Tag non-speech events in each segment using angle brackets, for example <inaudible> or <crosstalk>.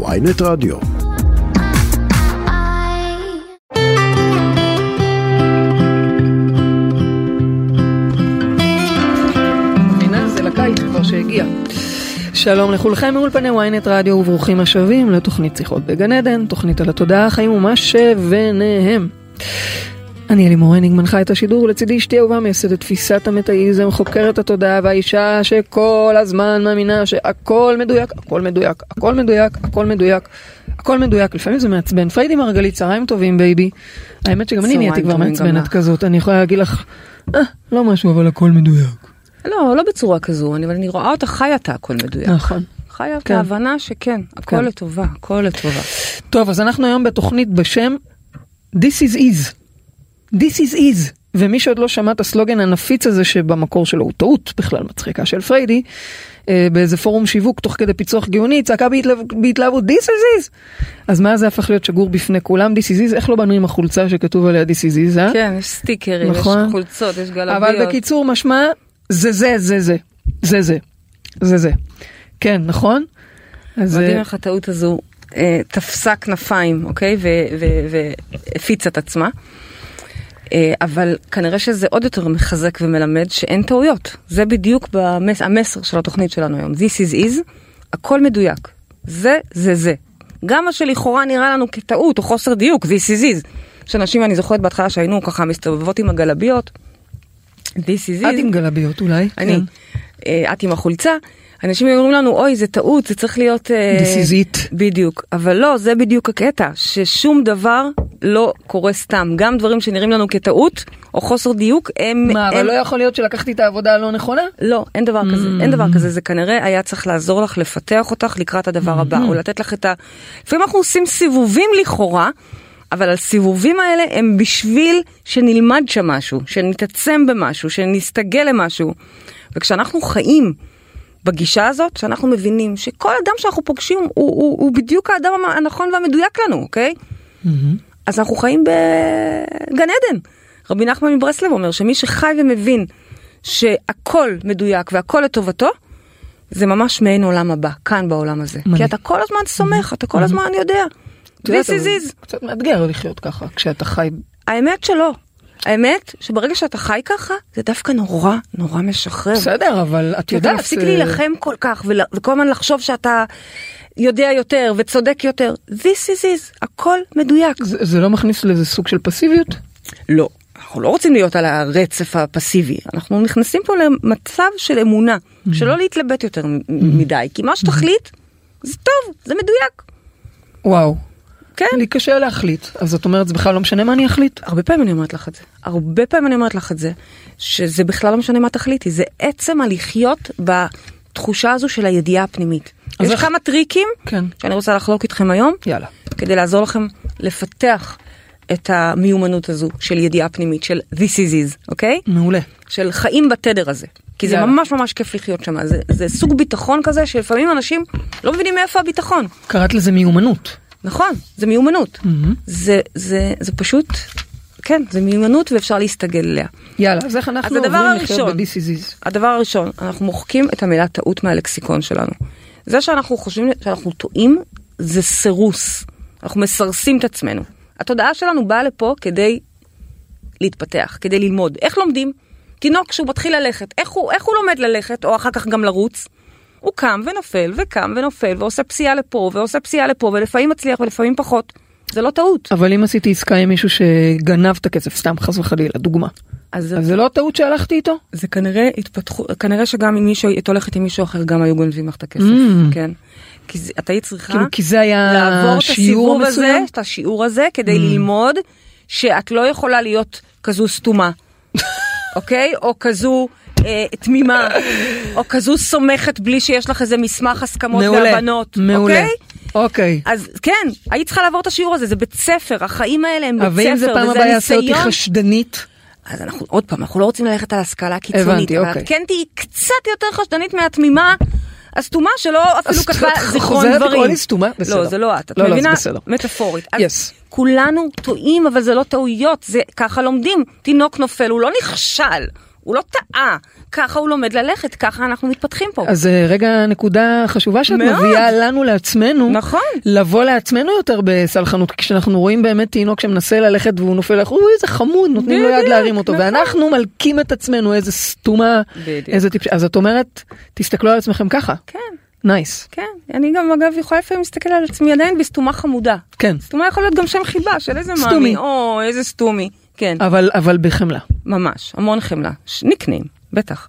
ויינט רדיו. שלום לכולכם מאולפני ynet רדיו וברוכים השבים לתוכנית שיחות בגן עדן, תוכנית על התודעה, החיים ומה שביניהם. אני אלי הניג מנחה את השידור, לצידי אשתי אהובה מייסדת תפיסת המטאיזם, חוקרת התודעה והאישה שכל הזמן מאמינה שהכל מדויק, הכל מדויק, הכל מדויק, הכל מדויק, הכל מדויק, לפעמים זה מעצבן. פריידי מרגלית, צהריים טובים baby. האמת שגם אני נהייתי כבר מעצבנת כזאת, אני יכולה להגיד לך, אה, לא משהו אבל הכל מדויק. לא, לא בצורה כזו, אבל אני רואה אותה חיה את הכל מדויק. נכון. חיה את כן. ההבנה שכן, הכל כן. לטובה, הכל לטובה. טוב, אז אנחנו היום בתוכנית בשם This is is. This is is. ומי שעוד לא שמע את הסלוגן הנפיץ הזה שבמקור שלו הוא טעות בכלל מצחיקה של פריידי, אה, באיזה פורום שיווק תוך כדי פיצוח גאוני, צעקה בהתלהבות This is is! אז מה זה הפך להיות שגור בפני כולם? This is is, איך לא בנו עם החולצה שכתוב עליה This is is, אה? כן, יש סטיקרים, נכון? יש חולצות, יש גלביות. אבל בקיצור משמע, זה זה זה זה. זה זה. זה זה. כן, נכון? אז... מדהים אה, איך הטעות הזו אה, תפסה כנפיים, אוקיי? והפיצה את עצמה. אה, אבל כנראה שזה עוד יותר מחזק ומלמד שאין טעויות. זה בדיוק במס- המסר של התוכנית שלנו היום. This is is, הכל מדויק. זה, זה, זה. גם מה שלכאורה נראה לנו כטעות או חוסר דיוק, This is is. שאנשים, אני זוכרת בהתחלה שהיינו ככה מסתובבות עם הגלביות. This is is. את עם גלביות אולי. אני, כן. אה, את עם החולצה, אנשים היו אומרים לנו, אוי, זה טעות, זה צריך להיות... אה, This is it. בדיוק. אבל לא, זה בדיוק הקטע, ששום דבר לא קורה סתם. גם דברים שנראים לנו כטעות, או חוסר דיוק, הם... מה, אבל הם... לא יכול להיות שלקחתי את העבודה הלא נכונה? לא, אין דבר כזה, אין דבר כזה, זה כנראה היה צריך לעזור לך לפתח אותך לקראת הדבר הבא, או לתת לך את ה... לפעמים אנחנו עושים סיבובים לכאורה, אבל הסיבובים האלה הם בשביל שנלמד שם משהו, שנתעצם במשהו, שנסתגל למשהו. וכשאנחנו חיים בגישה הזאת, שאנחנו מבינים שכל אדם שאנחנו פוגשים הוא, הוא, הוא בדיוק האדם הנכון והמדויק לנו, אוקיי? אז אנחנו חיים בגן עדן. רבי נחמן מברסלב אומר שמי שחי ומבין שהכל מדויק והכל לטובתו, זה ממש מעין עולם הבא, כאן בעולם הזה. מדהים. כי אתה כל הזמן סומך, אתה כל הזמן יודע. את יודעת, This is is. קצת מאתגר לחיות ככה, כשאתה חי... האמת שלא. האמת שברגע שאתה חי ככה, זה דווקא נורא נורא משחרר. בסדר, אבל את אתה יודעת... מפסיק אה, להילחם כל כך וכל הזמן לחשוב שאתה יודע יותר וצודק יותר. This is is, הכל מדויק. זה זה לא מכניס לאיזה סוג של פסיביות? לא, אנחנו לא רוצים להיות על הרצף הפסיבי, אנחנו נכנסים פה למצב של אמונה, שלא להתלבט יותר מ- מדי, כי מה שתחליט זה טוב, זה מדויק. וואו. כן. לי קשה להחליט, אז זאת אומרת זה בכלל לא משנה מה אני אחליט? הרבה פעמים אני אומרת לך את זה, הרבה פעמים אני אומרת לך את זה, שזה בכלל לא משנה מה תחליטי, זה עצם הלחיות בתחושה הזו של הידיעה הפנימית. יש איך- כמה טריקים כן. שאני רוצה לחלוק איתכם היום, יאללה. כדי לעזור לכם לפתח את המיומנות הזו של ידיעה פנימית, של this is is, אוקיי? מעולה. של חיים בתדר הזה. כי זה. ממש ממש כיף לחיות שם, זה, זה סוג ביטחון כזה שלפעמים אנשים לא מבינים מאיפה הביטחון. קראת לזה מיומנות. נכון, זה מיומנות. זה, זה, זה פשוט, כן, זה מיומנות ואפשר להסתגל אליה. יאללה, אז איך אנחנו הדבר עוברים לחיות. ב-This is is? הדבר הראשון, אנחנו מוחקים את המילה טעות מהלקסיקון שלנו. זה שאנחנו חושבים שאנחנו טועים, זה סירוס. אנחנו מסרסים את עצמנו. התודעה שלנו באה לפה כדי להתפתח, כדי ללמוד. איך לומדים? תינוק כשהוא מתחיל ללכת, איך הוא, איך הוא לומד ללכת, או אחר כך גם לרוץ? הוא קם ונופל, וקם ונופל, ועושה פסיעה לפה, ועושה פסיעה לפה, ולפעמים מצליח ולפעמים פחות. זה לא טעות. אבל אם עשיתי עסקה עם מישהו שגנב את הכסף, סתם חס וחלילה, דוגמה. אז אז זה לא הטעות שהלכתי איתו? זה כנראה התפתחו, כנראה שגם אם מישהו, את הולכת עם מישהו אחר, גם היו גונבים לך את הכסף, Mm. כן. כי זה- את היית צריכה כאילו, כי זה היה לעבור את הסיבוב הזה? את השיעור הזה, כדי ללמוד שאת לא יכולה להיות כזו סתומה, <laughs> אוקיי? או כזו אה, תמימה, או כזו סומכת בלי שיש לך איזה מסמך הסכמות מעולה, והבנות, מעולה. אוקיי? אוקיי. אז כן, היית צריכה לעבור את השיעור הזה, זה בית ספר, החיים האלה הם בית אבל אם זה ספר, פעם וזה הבאה יעשה אותי ניסיון. חשדנית, אז אנחנו, עוד פעם, אנחנו לא רוצים ללכת על השכלה קיצונית, הבנתי, אבל אוקיי. את כן תהיי קצת יותר חשדנית מהתמימה הסתומה שלא אפילו כתבה את זיכרון חוזרת דברים. לקרוא לי סתומה? בסדר. לא, זה לא את, את לא, לא, זה מבינה? בסדר. מטאפורית. אז Yes. כולנו טועים, אבל זה לא טעויות, זה ככה לומדים. תינוק נופל, הוא לא נכשל, הוא לא טעה, ככה הוא לומד ללכת, ככה אנחנו מתפתחים פה. אז אה, רגע נקודה חשובה שאת מאוד. מביאה לנו לעצמנו, נכון. לבוא לעצמנו יותר בסלחנות, כי כשאנחנו רואים באמת תינוק שמנסה ללכת והוא נופל לך, אוי איזה חמוד, נותנים לו יד בדיוק, להרים אותו, נכון. ואנחנו מלקים את עצמנו, איזה סתומה, בדיוק. איזה טיפש, אז את אומרת, תסתכלו על עצמכם ככה, כן, nice, כן. אני גם אגב יכולה לפעמים להסתכל על עצמי עדיין בסתומה חמודה. כן, סתומה יכול להיות גם שם חיבה של איזה סתומי. מאמי, או איזה סתומי. כן, אבל, אבל בחמלה. ממש, המון חמלה. ניקנים, בטח.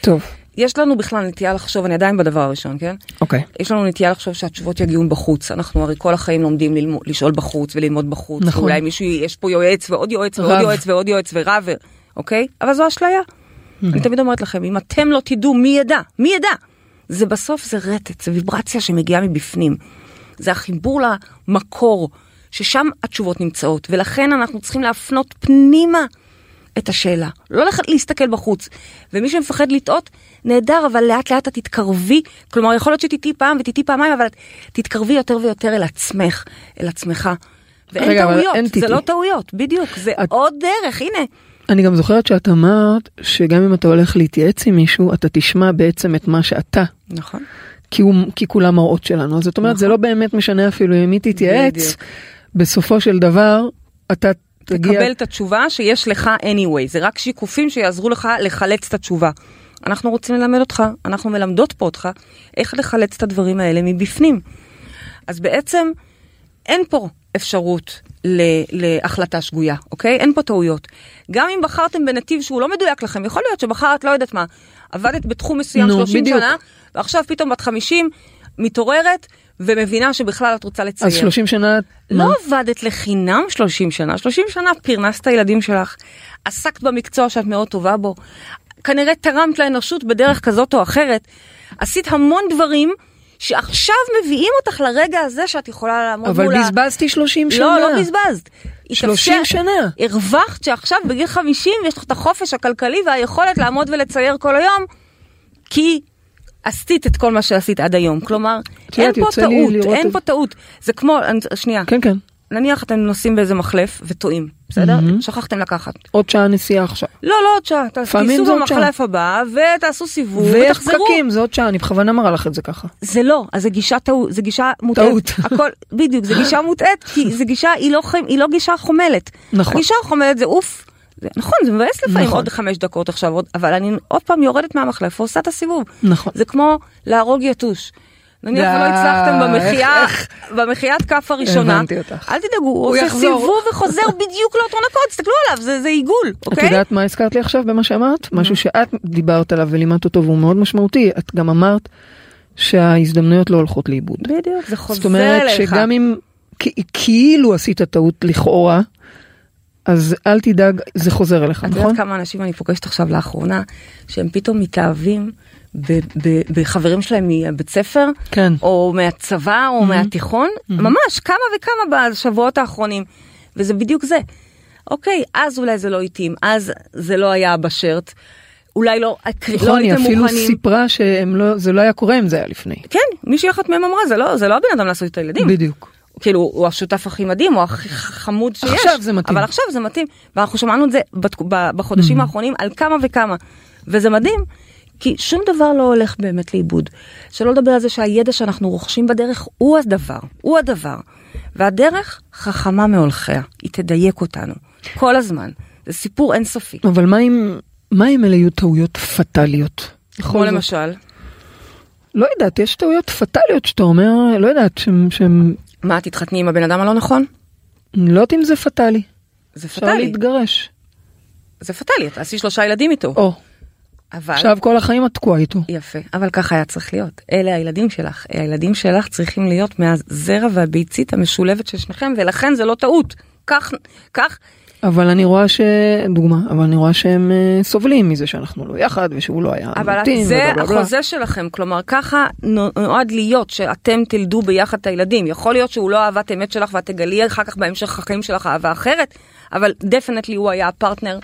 טוב, יש לנו בכלל נטייה לחשוב, אני עדיין בדבר הראשון, כן? אוקיי, יש לנו נטייה לחשוב שהתשובות יגיעו בחוץ. אנחנו הרי כל החיים לומדים ללמוד, לשאול בחוץ וללמוד בחוץ. נכון. ואולי מישהו, יש פה יועץ ועוד יועץ ועוד רב. יועץ ועוד יועץ ורב, ו- אוקיי? אבל זו אשליה. אני תמיד אומרת לכם, אם אתם לא תדעו, מי ידע? מי ידע? זה בסוף זה רטט, זה ויברציה שמגיעה מבפנים. זה החיבור למקור, ששם התשובות נמצאות, ולכן אנחנו צריכים להפנות פנימה את השאלה, לא לח- להסתכל בחוץ. ומי שמפחד לטעות, נהדר, אבל לאט לאט את תתקרבי, כלומר יכול להיות שתטעי פעם ותטעי פעמיים, אבל תתקרבי יותר ויותר אל עצמך, אל עצמך. ואין רגע, טעויות, אין זה תטעי. לא טעויות, בדיוק, זה את- עוד דרך, הנה. אני גם זוכרת שאת אמרת שגם אם אתה הולך להתייעץ עם מישהו, אתה תשמע בעצם את מה שאתה, נכון. כי, הוא, כי כולם מראות שלנו. זאת אומרת, זה לא באמת משנה אפילו עם מי תתייעץ, בדיוק. בסופו של דבר, אתה תגיע... תקבל את התשובה שיש לך anyway, זה רק שיקופים שיעזרו לך לחלץ את התשובה. אנחנו רוצים ללמד אותך, אנחנו מלמדות פה אותך, איך לחלץ את הדברים האלה מבפנים. אז בעצם אין פה אפשרות ל- להחלטה שגויה, אוקיי? אין פה טעויות. גם אם בחרתם בנתיב שהוא לא מדויק לכם, יכול להיות שבחרת, לא יודעת מה, עבדת בתחום מסוים נו, 30 בדיוק. שנה, ועכשיו פתאום בת 50 מתעוררת ומבינה שבכלל את רוצה לצייר. אז 30 שנה... לא מה? עבדת לחינם 30 שנה, 30 שנה פרנסת את הילדים שלך, עסקת במקצוע שאת מאוד טובה בו, כנראה תרמת לאנושות בדרך כזאת או אחרת, עשית המון דברים שעכשיו מביאים אותך לרגע הזה שאת יכולה לעמוד אבל מול בזבזתי 30 שנה. לא, לא בזבזת. 30 התאפשר- שנה. הרווחת שעכשיו בגיל 50 יש לך את החופש הכלכלי והיכולת לעמוד ולצייר כל היום, כי עשית את כל מה שעשית עד היום. כלומר, אין פה טעות, אין פה טעות. זה כמו, שנייה, כן, כן. נניח אתם נוסעים באיזה מחלף וטועים, בסדר? שכחתם לקחת. עוד שעה נסיעה עכשיו. לא, לא עוד שעה, תיסעו שעה. במחלף הבא ותעשו סיבוב ויש ותחזרו. פקקים, זה עוד שעה, אני בכוונה מראה לך את זה ככה. זה לא, אז זה גישה טעות, זה גישה מוטעית. טעות. <laughs> הכל, בדיוק, זה גישה מוטעית, כי זה גישה, היא לא, היא לא גישה חומלת. נכון. גישה חומלת זה אוף. נכון, זה מבאס לפעמים נכון. עוד חמש דקות עכשיו, עוד, אבל אני עוד פעם יורדת מהמחלף ועושה את הסיבוב. נכון. זה כמו להרוג יתוש. נניח ולא הצלחתם במחייה, איך- במחיית כף הראשונה, הבנתי אותך. אל תדאגו, הוא עושה. סיבוב וחוזר <laughs> בדיוק לאותו נקוד, תסתכלו עליו, זה, עיגול, את אוקיי? יודעת מה הזכרת לי עכשיו במה שאמרת? משהו שאת דיברת עליו ולימדת אותו והוא מאוד משמעותי. את גם אמרת שההזדמנויות לא הולכות לאיבוד. בדיוק, זה חוזר זאת אומרת אליך. שגם אם כאילו עשית טעות לכאורה, אז אל תדאג, זה חוזר אליך, את נכון? יודעת כמה אנשים אני פוגשת עכשיו לאחרונה, שהם פתאום מתאהבים ב- ב- בחברים שלהם מבית ספר, כן. או מהצבא, או מהתיכון, ממש כמה וכמה בשבועות האחרונים, וזה בדיוק זה. אוקיי, אז אולי זה לא התאים, אז זה לא היה בשרט, אולי לא, לא נכון, היא הייתם אפילו מוכנים. סיפרה שזה לא היה קורה אם זה היה לפני. כן, מישהי אחת מהם אמרה, זה לא, זה לא הבן אדם לעשות את הילדים. בדיוק. כאילו, הוא השותף הכי מדהים, הוא הכי חמוד שיש. עכשיו זה מתאים. אבל עכשיו זה מתאים. ואנחנו שמענו את זה בתק- ב- בחודשים Mm-hmm. האחרונים על כמה וכמה. וזה מדהים, כי שום דבר לא הולך באמת לאיבוד. שלא לדבר על זה שהידע שאנחנו רוכשים בדרך הוא הדבר, הוא הדבר. והדרך חכמה מהולכיה, היא תדייק אותנו, כל הזמן. זה סיפור אינסופי. אבל מה אם, מה אם אלה יהיו טעויות פטאליות? כמו. למשל, לא יודעת, יש טעויות פטאליות שאתה אומר, לא יודעת, שהם מה, תתחתני עם הבן אדם הלא נכון? לא יודעת אם זה פטאלי. זה אפשר פטאלי, להתגרש. זה פטאלי, את תעשי שלושה ילדים איתו. או, אבל... עכשיו כל החיים את תקועה איתו. יפה, אבל ככה היה צריך להיות. אלה הילדים שלך. הילדים שלך צריכים להיות מהזרע והביצית המשולבת של שניכם, ולכן זה לא טעות. כך, כך, אבל אני רואה ש... דוגמה, אבל אני רואה שהם אה, סובלים מזה שאנחנו לא יחד ושהוא לא היה אבל מתאים. זה ובלה בלה בלה. החוזה שלכם, כלומר ככה נועד להיות שאתם תלדו ביחד את הילדים. יכול להיות שהוא לא אהבת אמת שלך ואת תגלי אחר כך בהמשך החיים שלך אהבה אחרת, אבל definitely הוא היה הפרטנר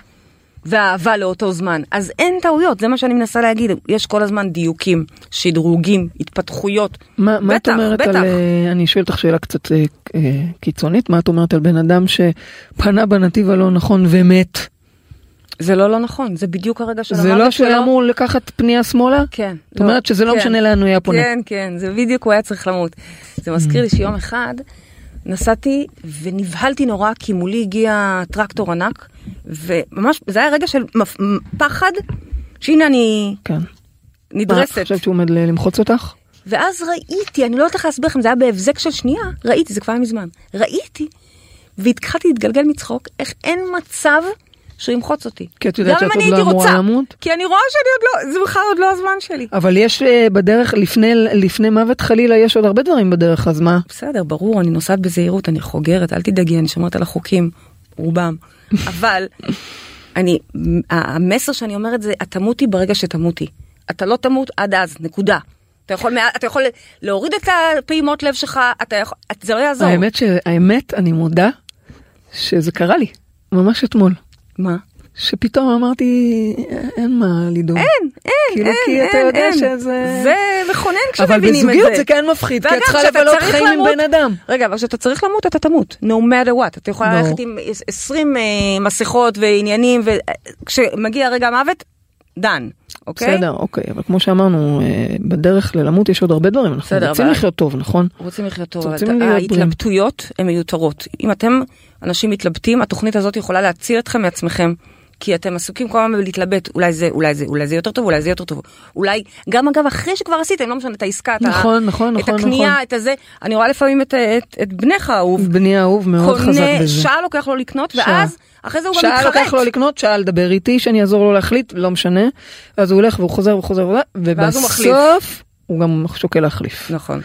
והאהבה לאותו זמן. אז אין טעויות, זה מה שאני מנסה להגיד. יש כל הזמן דיוקים, שדרוגים, התפתחויות. מה, מה את בטח, אומרת בטח. על... אה, אני שואלת אותך שאלה קצת אה, אה, קיצונית, מה את אומרת על בן אדם שפנה בנתיב הלא נכון ומת? זה לא לא נכון, זה בדיוק הרגע של זה המוות לא שלו. שהוא אמור לקחת פנייה שמאלה? כן. זאת אומרת שזה לא כן. משנה לאן הוא היה פונה. כן, כן, זה בדיוק, הוא היה צריך למות. זה מזכיר לי שיום אחד נסעתי ונבהלתי נורא כי מולי הגיע טרקטור ענק, וממש, זה היה רגע של מפ- פחד, שהנה אני כן. מה, נדרסת. חשבת שהוא עומד למחוץ אותך? ואז ראיתי, אני לא יודעת איך להסביר לכם, זה היה בהבזק של שנייה, ראיתי, זה כבר היה מזמן, ראיתי, והתחלתי להתגלגל מצחוק, איך אין מצב שהוא ימחוץ אותי. כי את יודעת שאת עוד לא אמורה למות? כי אני רואה שאני עוד לא, זה בכלל עוד לא הזמן שלי. אבל יש אה, בדרך, לפני, לפני מוות חלילה, יש עוד הרבה דברים בדרך, אז מה? בסדר, ברור, אני נוסעת בזהירות, אני חוגרת, אל תדאגי, אני שומרת על החוקים, רובם. <laughs> אבל אני, המסר שאני אומרת זה, את תמותי ברגע שתמותי. אתה לא תמות עד אז, נקודה. אתה יכול, אתה יכול להוריד את הפעימות לב שלך, אתה יכול, זה לא יעזור. האמת שהאמת, אני מודה שזה קרה לי, ממש אתמול. מה? שפתאום אמרתי, אין מה לדאוג. אין, אין, כאילו, אין, כי אתה אין, יודע אין. שזה... זה מכונן אבל כשמבינים את זה. בזוגיות זה כן מפחיד, כי את צריכה לבלות חיים עם למות- בן אדם. רגע, אבל כשאתה צריך למות, אתה תמות, no matter what. אתה יכול ברור. ללכת עם 20 אה, מסכות ועניינים, וכשמגיע רגע המוות, דן, אוקיי? בסדר, אוקיי, אבל כמו שאמרנו, אה, בדרך ללמות יש עוד הרבה דברים, אנחנו בסדר, רוצים אבל- לחיות טוב, נכון? רוצים לחיות טוב, אבל. ההתלבטויות הן מיותרות. אם אתם אנשים מתלבטים, התוכנית הזאת יכולה להציל אתכם מעצמכם. כי אתם עסוקים כל הזמן בלהתלבט, אולי זה, אולי זה, אולי זה יותר טוב, אולי זה יותר טוב. אולי, גם אגב, אחרי שכבר עשיתם, לא משנה, את העסקה, את ה- נכון, נכון, את נכון, הקנייה, נכון. את הזה. אני רואה לפעמים את, את, את בנך האהוב, בני אהוב מאוד חזק קונה, בזה. שעה לוקח לו לקנות, שעה. ואז, אחרי זה הוא גם שעה מתחרט. לוקח לו לקנות, שעה לדבר איתי, שאני אעזור לו להחליט, לא משנה. אז הוא הולך והוא חוזר וחוזר. ובסוף הוא גם שוקל להחליף. נכון.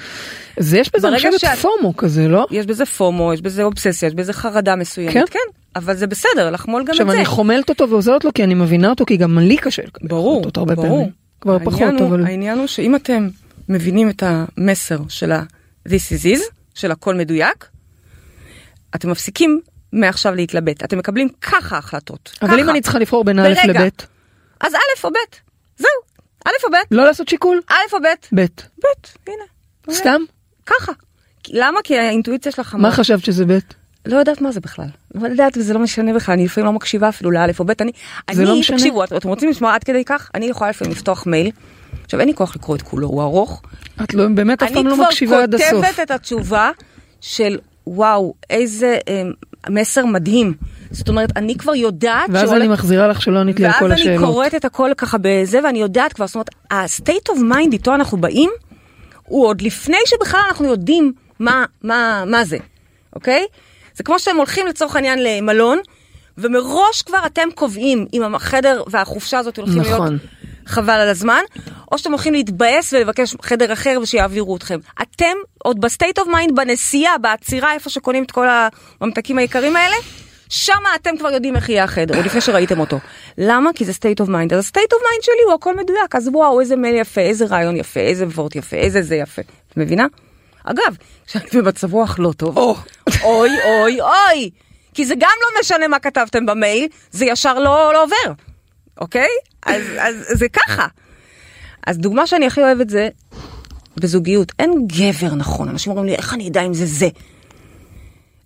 אז יש בזה, אני חושבת, שאת- פומו כזה, לא? יש בזה פומו, יש בזה אובססיה, יש בזה חרדה מסוימת, כן. כן. אבל זה בסדר, לחמול גם את עכשיו זה. אני חומלת אותו ועוזרת לו כי אני מבינה אותו, כי גם לי קשה. ברור, לחוות אותו הרבה ברור. פעמים. כבר פחות, הוא- אבל... העניין הוא שאם אתם מבינים את המסר של ה-this is is, של הכל מדויק, אתם מפסיקים מעכשיו להתלבט. אתם מקבלים ככה החלטות. אבל ככה. אם אני צריכה לבחור בין א'. לב', אז א' או ב', זהו. א' או ב', לא לעשות שיקול? א' או ב', ב'. ב', הנה. סתם? ככה. למה? כי האינטואיציה שלך מה חשבת שזה ב'? לא יודעת מה זה בכלל. לא יודעת וזה לא משנה בכלל, אני לפעמים לא מקשיבה אפילו לאלף או בית. אני, זה אני, לא משנה. תקשיבו, את- אתם רוצים לשמוע עד כדי כך? אני יכולה לפעמים לפתוח מייל. עכשיו אין לי כוח לקרוא את כולו, הוא ארוך. את לא, באמת אף אני פעם לא כבר מקשיבה עד הסוף. כותבת את התשובה של וואו, איזה אה, מסר מדהים. זאת אומרת, אני כבר יודעת ואז שעולה- אני מחזירה לך שלא ענית לי על ואז כל אני השאלות. קוראת את הכל ככה בזה, ואני יודעת כבר, זאת אומרת, ה-state of mind איתו אנחנו באים, הוא עוד לפני שבכלל אנחנו יודעים מה, מה, מה זה, אוקיי? זה כמו שהם הולכים לצורך העניין למלון, ומראש כבר אתם קובעים אם החדר והחופשה הזאת הולכים נכון. להיות חבל על הזמן, או שאתם הולכים להתבאס ולבקש חדר אחר ושיעבירו אתכם. אתם עוד ב state of mind, בנסיעה, בעצירה, איפה שקונים את כל הממתקים היקרים האלה, שמה אתם כבר יודעים איך יהיה החדר, עוד לפני שראיתם אותו. למה? כי זה state of mind. אז ה-state of mind שלי הוא הכל מדויק, אז וואו, איזה מייל יפה, איזה רעיון יפה, איזה וורט יפה, איזה זה יפה. את מבינה? אגב, כשאני במצב רוח לא טוב, או. אוי אוי אוי, כי זה גם לא משנה מה כתבתם במייל, זה ישר לא, לא עובר, אוקיי? אז, אז זה ככה. אז דוגמה שאני הכי אוהבת זה בזוגיות, אין גבר נכון, אנשים אומרים לי, איך אני אדע אם זה זה?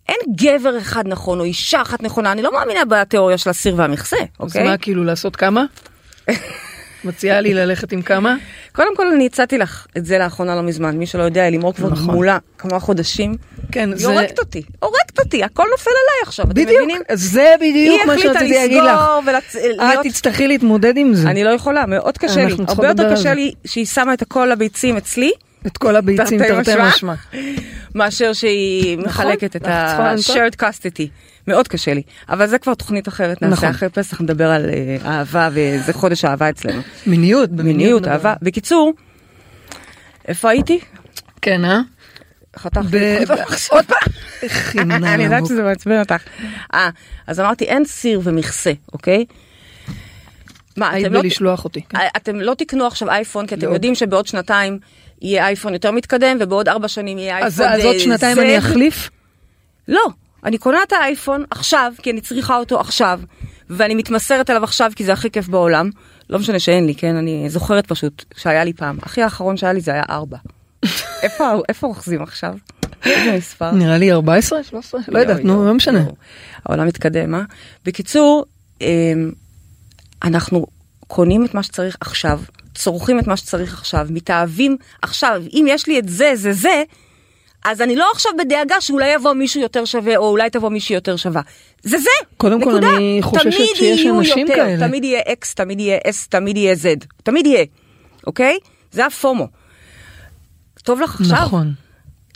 אין גבר אחד נכון או אישה אחת נכונה, אני לא מאמינה בתיאוריה של הסיר והמכסה, אז אוקיי? מה, כאילו לעשות כמה? <laughs> מציעה לי ללכת עם כמה? קודם כל אני הצעתי לך את זה לאחרונה לא מזמן, מי שלא יודע, לימור כבר נכון. מולה כמה חודשים, כן, היא זה... הורגת אותי, הורגת אותי, הכל נופל עליי עכשיו, אתם בדיוק, מבינים? זה בדיוק מה היא שרציתי החליטה להגיד לך. לסגור ולהיות... את תצטרכי להתמודד עם זה. אני לא יכולה, מאוד קשה לי. הרבה יותר קשה. לי שהיא שמה את הכל הביצים אצלי, את כל הביצים תרתי משמע. מאשר שהיא מחלקת את. ה-shared custody. מאוד קשה לי. אבל זה כבר תוכנית אחרת, נעשה נכון. אחרי פסח, נדבר על אה, אהבה, וזה חודש אהבה אצלנו. מיניות, מיניות, נדבר. אהבה. בקיצור, איפה הייתי? כן, אה? חתכתי. עוד פעם. חינם. <laughs> אני יודעת שזה מעצבן אותך. אה, אז אמרתי, אין סיר ומכסה, אוקיי? מה, היית אתם לא... בלשלוח אותי. כן. אתם לא תקנו עכשיו אייפון, כי אתם לא. יודעים שבעוד שנתיים יהיה אייפון יותר מתקדם, ובעוד ארבע שנים יהיה אז אייפון... אז עוד אה, שנתיים זה- אני אחליף? לא, אני קונה את האייפון עכשיו, כי אני צריכה אותו עכשיו, ואני מתמסרת אליו עכשיו, כי זה הכי כיף בעולם. לא משנה שאין לי, כן? אני זוכרת פשוט שהיה לי פעם. הכי האחרון שהיה לי זה היה ארבע. <laughs> איפה איפה אוחזים עכשיו? איזה מספר? נראה לי 14, 13, לא יודעת, נו, לא משנה. העולם מתקדם, אה? בקיצור, אמ, אנחנו קונים את מה שצריך עכשיו, צורכים את מה שצריך עכשיו, מתאהבים עכשיו, אם יש לי את זה, זה, זה, אז אני לא עכשיו בדאגה שאולי יבוא מישהו יותר שווה, או אולי תבוא מישהי יותר שווה. זה זה, קודם כל, נקודה. אני חוששת שיש אנשים יותר, כאלה. תמיד יהיה X, תמיד יהיה S, תמיד יהיה Z, תמיד יהיה, אוקיי? זה הפומו. טוב לך עכשיו? נכון.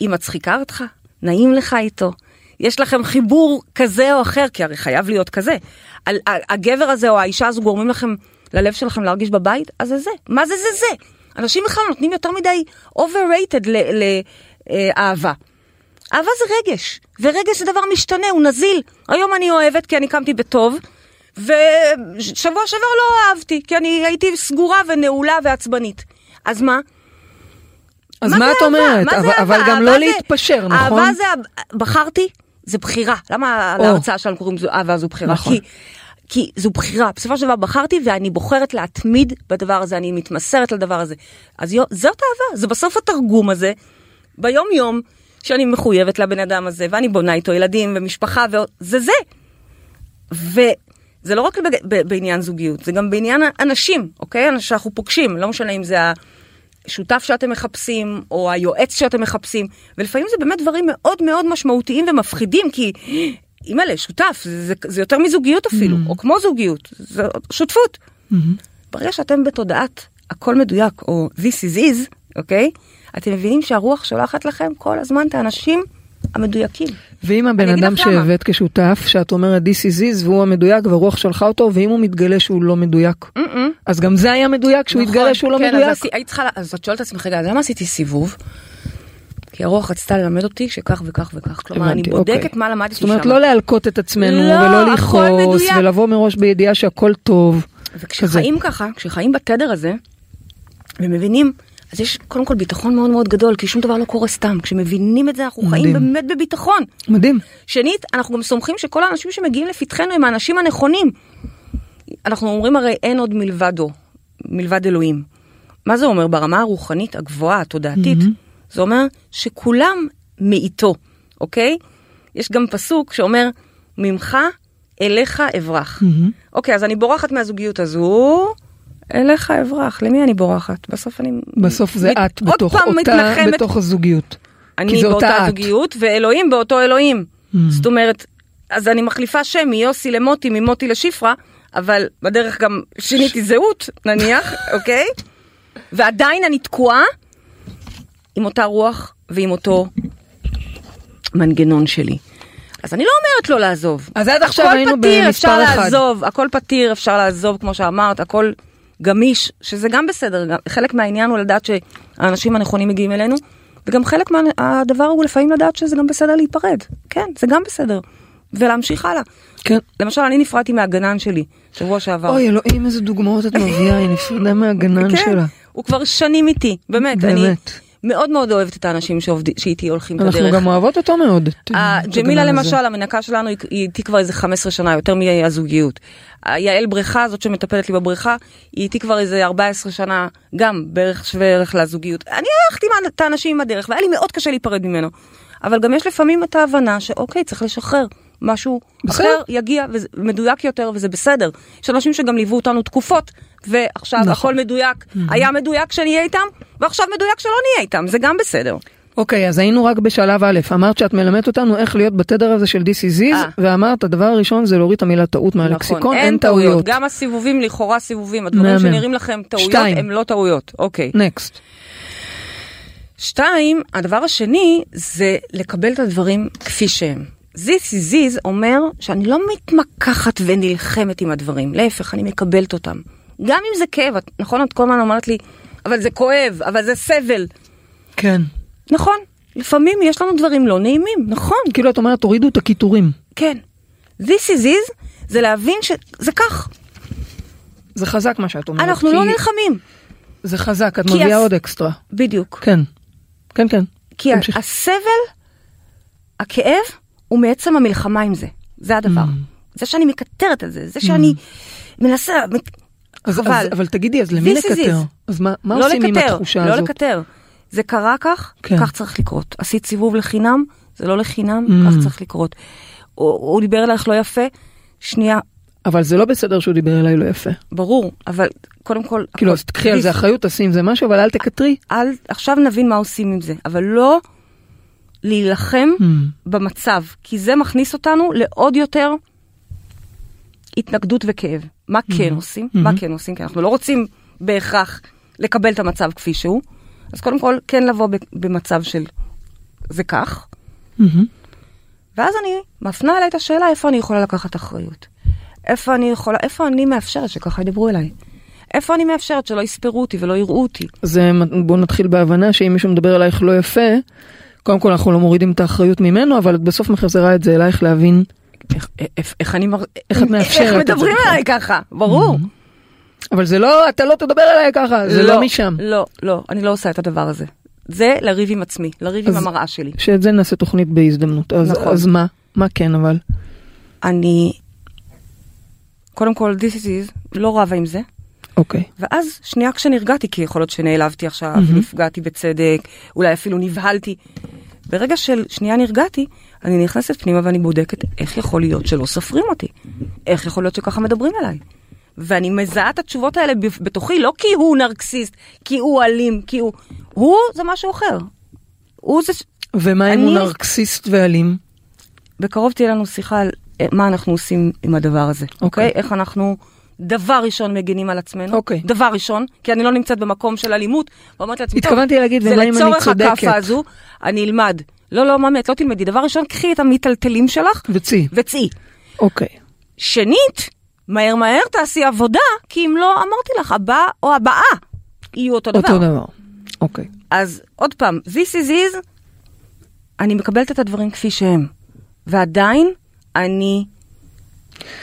היא מצחיקה אותך, נעים לך איתו, יש לכם חיבור כזה או אחר, כי הרי חייב להיות כזה. על- הגבר הזה או האישה הזו גורמים לכם, ללב שלכם להרגיש בבית, אז זה זה. מה זה זה זה? אנשים בכלל נותנים יותר מדי overrated לאהבה. אהבה זה רגש, ורגש זה דבר משתנה, הוא נזיל. היום אני אוהבת כי אני קמתי בטוב, ושבוע שעבר לא אהבתי, כי אני הייתי סגורה ונעולה ועצבנית. אז מה? אז מה מה את אהבה? אומרת? מה אבל- אהבה? אבל גם אהבה לא זה- להתפשר, נכון? אהבה זה, בחרתי, זה בחירה. למה או. להרצאה שלנו קוראים לזה אהבה זו בחירה? נכון. כי, כי זו בחירה. בסופו של דבר בחרתי ואני בוחרת להתמיד בדבר הזה, אני מתמסרת לדבר הזה. אז יו, זאת אהבה, זה בסוף התרגום הזה, ביום יום, שאני מחויבת לבן אדם הזה, ואני בונה איתו ילדים ומשפחה, וזה זה. וזה לא רק בג- בעניין זוגיות, זה גם בעניין אנשים, אוקיי? שאנחנו פוגשים, לא משנה אם זה השותף שאתם מחפשים, או היועץ שאתם מחפשים, ולפעמים זה באמת דברים מאוד מאוד משמעותיים ומפחידים, כי אימא'לה, שותף, זה, זה, זה יותר מזוגיות אפילו, או כמו זוגיות, זה שותפות. ברגע שאתם בתודעת הכל מדויק, או this is is, אוקיי? אתם מבינים שהרוח שולחת לכם כל הזמן את האנשים המדויקים. ואם הבן אני אדם. שהבאת כשותף, שאת אומרת this is is והוא המדויק והרוח שלחה אותו, ואם הוא מתגלה שהוא לא מדויק, אז גם זה היה מדויק שהוא נכון, התגלה שהוא לא כן, מדויק? אז היית צריכה, אז את שואלת את עצמך, רגע, למה עשיתי סיבוב? כי הרוח רצתה ללמד אותי שכך וכך וכך. כלומר, אני הבנתי, בודקת אוקיי. מה למדתי זאת שם. אומרת לא להלקות את עצמנו לא, ולא לכעוס. ולבוא מראש בידיעה שהכל טוב. כזה. וכשחיים ככה, כשחיים בתדר הזה, ומבינים, אז יש קודם כל ביטחון מאוד מאוד גדול, כי שום דבר לא קורה סתם. כשמבינים את זה, אנחנו חיים מדהים. באמת בביטחון. מדהים. שנית, אנחנו גם סומכים שכל האנשים שמגיעים לפתחנו הם האנשים הנכונים. אנחנו אומרים הרי אין עוד מלבדו, מלבד אלוהים. מה זה אומר ברמה הרוחנית הגבוהה, התודעתית? זה אומר שכולם מאיתו, אוקיי? יש גם פסוק שאומר, ממך אליך אברח. אוקיי, אז אני בורחת מהזוגיות הזו, אליך אברח. למי אני בורחת? בסוף אני... בסוף זה מת- את בתוך אותה, מתנחמת בתוך הזוגיות. אני באותה את. זוגיות, ואלוהים באותו אלוהים. זאת אומרת, אז אני מחליפה שם מיוסי למוטי, ממוטי לשפרה, אבל בדרך גם שיניתי זהות, נניח, <laughs> אוקיי? ועדיין אני תקועה עם אותה רוח ועם אותו מנגנון שלי. אז אני לא אומרת לא לעזוב. אז עד עכשיו הכל היינו פתיר, במספר אפשר אחד. לעזוב, הכל פתיר, אפשר לעזוב, כמו שאמרת, הכל גמיש, שזה גם בסדר. חלק מהעניין הוא לדעת שהאנשים הנכונים מגיעים אלינו, וגם חלק מהדבר הוא לפעמים לדעת שזה גם בסדר להיפרד. כן, זה גם בסדר. ולהמשיך הלאה. כן. למשל, אני נפרדתי מהגנן שלי, שבוע שעבר. אוי אלוהים איזה דוגמאות את מביאה, היא נפרדה מהגנן כן, שלה. הוא כבר שנים איתי, באמת. אני באמת. מאוד מאוד אוהבת את האנשים שעובדים- שאיתי הולכים את הדרך. אנחנו גם אוהבות אותו מאוד. ג'מילה. למשל, המנקה שלנו, היא איתי כבר איזה 15 שנה, יותר מהזוגיות. יעל בריכה, זאת שמטפלת לי בבריכה, היא איתי כבר איזה 14 שנה, גם בערך שווה ערך לזוגיות. אני הלכתי עם את האנשים עם הדרך, והיה לי מאוד קשה להיפרד ממנו. אבל גם יש לפעמים את ההבנה שאוקיי, צריך לשחרר. משהו בסדר. אחר יגיע וזה מדויק יותר וזה בסדר. יש אנשים שגם ליוו אותנו תקופות ועכשיו נכון. הכל מדויק. היה מדויק כשנהיה איתם ועכשיו מדויק שלא נהיה איתם, זה גם בסדר. אוקיי, אז היינו רק בשלב א', אמרת שאת מלמדת אותנו איך להיות בתדר הזה של This is אה. is, ואמרת הדבר הראשון זה להוריד את המילה טעות מהלקסיקון, נכון, אין טעויות. גם הסיבובים לכאורה סיבובים, הדברים מהמם. שנראים לכם טעויות שתיים. הם לא טעויות. אוקיי. נקסט. שתיים, הדבר השני זה לקבל את הדברים כפי שהם. This is is אומר שאני לא מתמקחת ונלחמת עם הדברים, להפך, אני מקבלת אותם. גם אם זה כאב, את- נכון, את כל הזמן אומרת לי, אבל זה כואב, אבל זה סבל. כן. נכון, לפעמים יש לנו דברים לא נעימים, נכון, כאילו את אומרת תורידו את הקיטורים. כן. This is is זה להבין שזה כך, זה חזק מה שאת אומרת. אנחנו כי לא נלחמים. זה חזק, את מביאה הס- עוד אקסטרה. בדיוק. כן. כן, כן. כי תמשיך. הסבל, הכאב, הוא מעצם המלחמה עם זה. זה הדבר. Mm. זה שאני מקטרת על זה, זה שאני מנסה, אז, חבל. אז, אבל תגידי, אז למי לקטר? אז מה, מה לא עושים עם לקטר, התחושה לא הזאת? לקטר. זה קרה כך, כן. כך צריך לקרות. עשית סיבוב לחינם, זה לא לחינם, Mm. כך צריך לקרות. הוא, הוא דיבר אלייך לא יפה, שנייה, אבל זה לא בסדר שהוא דיבר אליי לא יפה. ברור, אבל קודם כל... כאילו, אז תקחי על זה אחריות, תעשי עם זה משהו, אבל אל תקטרי. אל, עכשיו נבין מה עושים עם זה, אבל לא להילחם Hmm. במצב, כי זה מכניס אותנו לעוד יותר התנגדות וכאב. מה כן עושים? מה כן עושים? כי אנחנו לא רוצים בהכרח לקבל את המצב כפי שהוא. אז קודם כל, כן לבוא במצב של זה כך, מהמם. ואז אני מפנה אליי את השאלה איפה אני יכולה לקחת אחריות. איפה אני יכולה, איפה אני מאפשרת שככה ידברו אליי. איפה אני מאפשרת שלא יספרו אותי ולא יראו אותי. זה, בואו נתחיל בהבנה שאם מישהו מדבר אלייך לא יפה, קודם כל אנחנו לא מורידים את האחריות ממנו, אבל את בסוף מחזירה את זה אלייך להבין. איך, איך, איך אני מר... איך את מאפשרת איך מדברים? עליי ככה, ברור. אבל זה לא, אתה לא תדבר אליי ככה, זה לא משם. לא, לא, אני לא עושה את הדבר הזה. זה לריב עם עצמי, לריב עם אז- המראה שלי. שאת זה נעשה תוכנית בהזדמנות. אז, נכון. אז מה? מה כן אבל? אני, קודם כל, this is is, לא רבה עם זה. אוקיי. ואז שנייה כשנרגעתי, כי יכול להיות שנעלבתי עכשיו, מהמם. נפגעתי בצדק, אולי אפילו נבהלתי. ברגע של שנייה נרגעתי, אני נכנסת פנימה ואני בודקת איך יכול להיות שלא סופרים אותי. איך יכול להיות שככה מדברים אליי. ואני מזהה את התשובות האלה בתוכי, לא כי הוא נרקסיסט, כי הוא אלים, כי הוא... הוא זה משהו אחר. הוא זה... ומה אם הוא אני- נרקסיסט ואלים? בקרוב תהיה לנו שיחה על אה, מה אנחנו עושים עם הדבר הזה, אוקיי. אוקיי? איך אנחנו דבר ראשון מגינים על עצמנו. אוקיי. דבר ראשון, כי אני לא נמצאת במקום של אלימות, ואומרת לעצמי, התכוונתי להגיד, זה ומה אם אני לצורך? הכאפה הזו, אני אלמד. לא, לא, ממי, את לא תלמדי. דבר ראשון, קחי את המיטלטלים שלך וצי. וצאי. אוקיי. שנית, מהר מהר תעשי עבודה, כי אם לא, אמרתי לך, הבא או הבאה יהיו אותו דבר. אותו דבר. אוקיי. אז עוד פעם, this is is, אני מקבלת את הדברים כפי שהם, ועדיין אני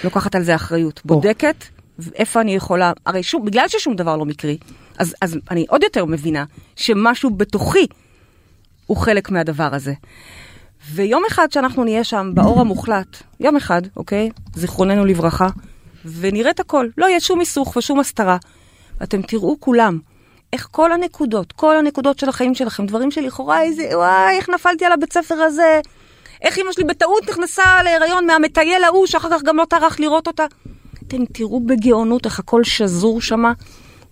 לוקחת על זה אחריות, בודקת איפה אני יכולה, הרי שוב, בגלל ששום דבר לא מקרי, אז, אז אני עוד יותר מבינה שמשהו בתוכי הוא חלק מהדבר הזה. ויום אחד שאנחנו נהיה שם באור המוחלט, יום אחד, אוקיי? זיכרוננו לברכה, ונראה את הכל, לא יהיה שום היסוך ושום הסתרה. אתם תראו כולם איך כל הנקודות, כל הנקודות של החיים שלכם, דברים שלכאורה איזה, וואי, איך נפלתי על הבית ספר הזה, איך אמא שלי בטעות נכנסה להיריון מהמטייל ההוא, שאחר כך גם לא טרח לראות אותה. אתם תראו בגאונות איך הכל שזור שמה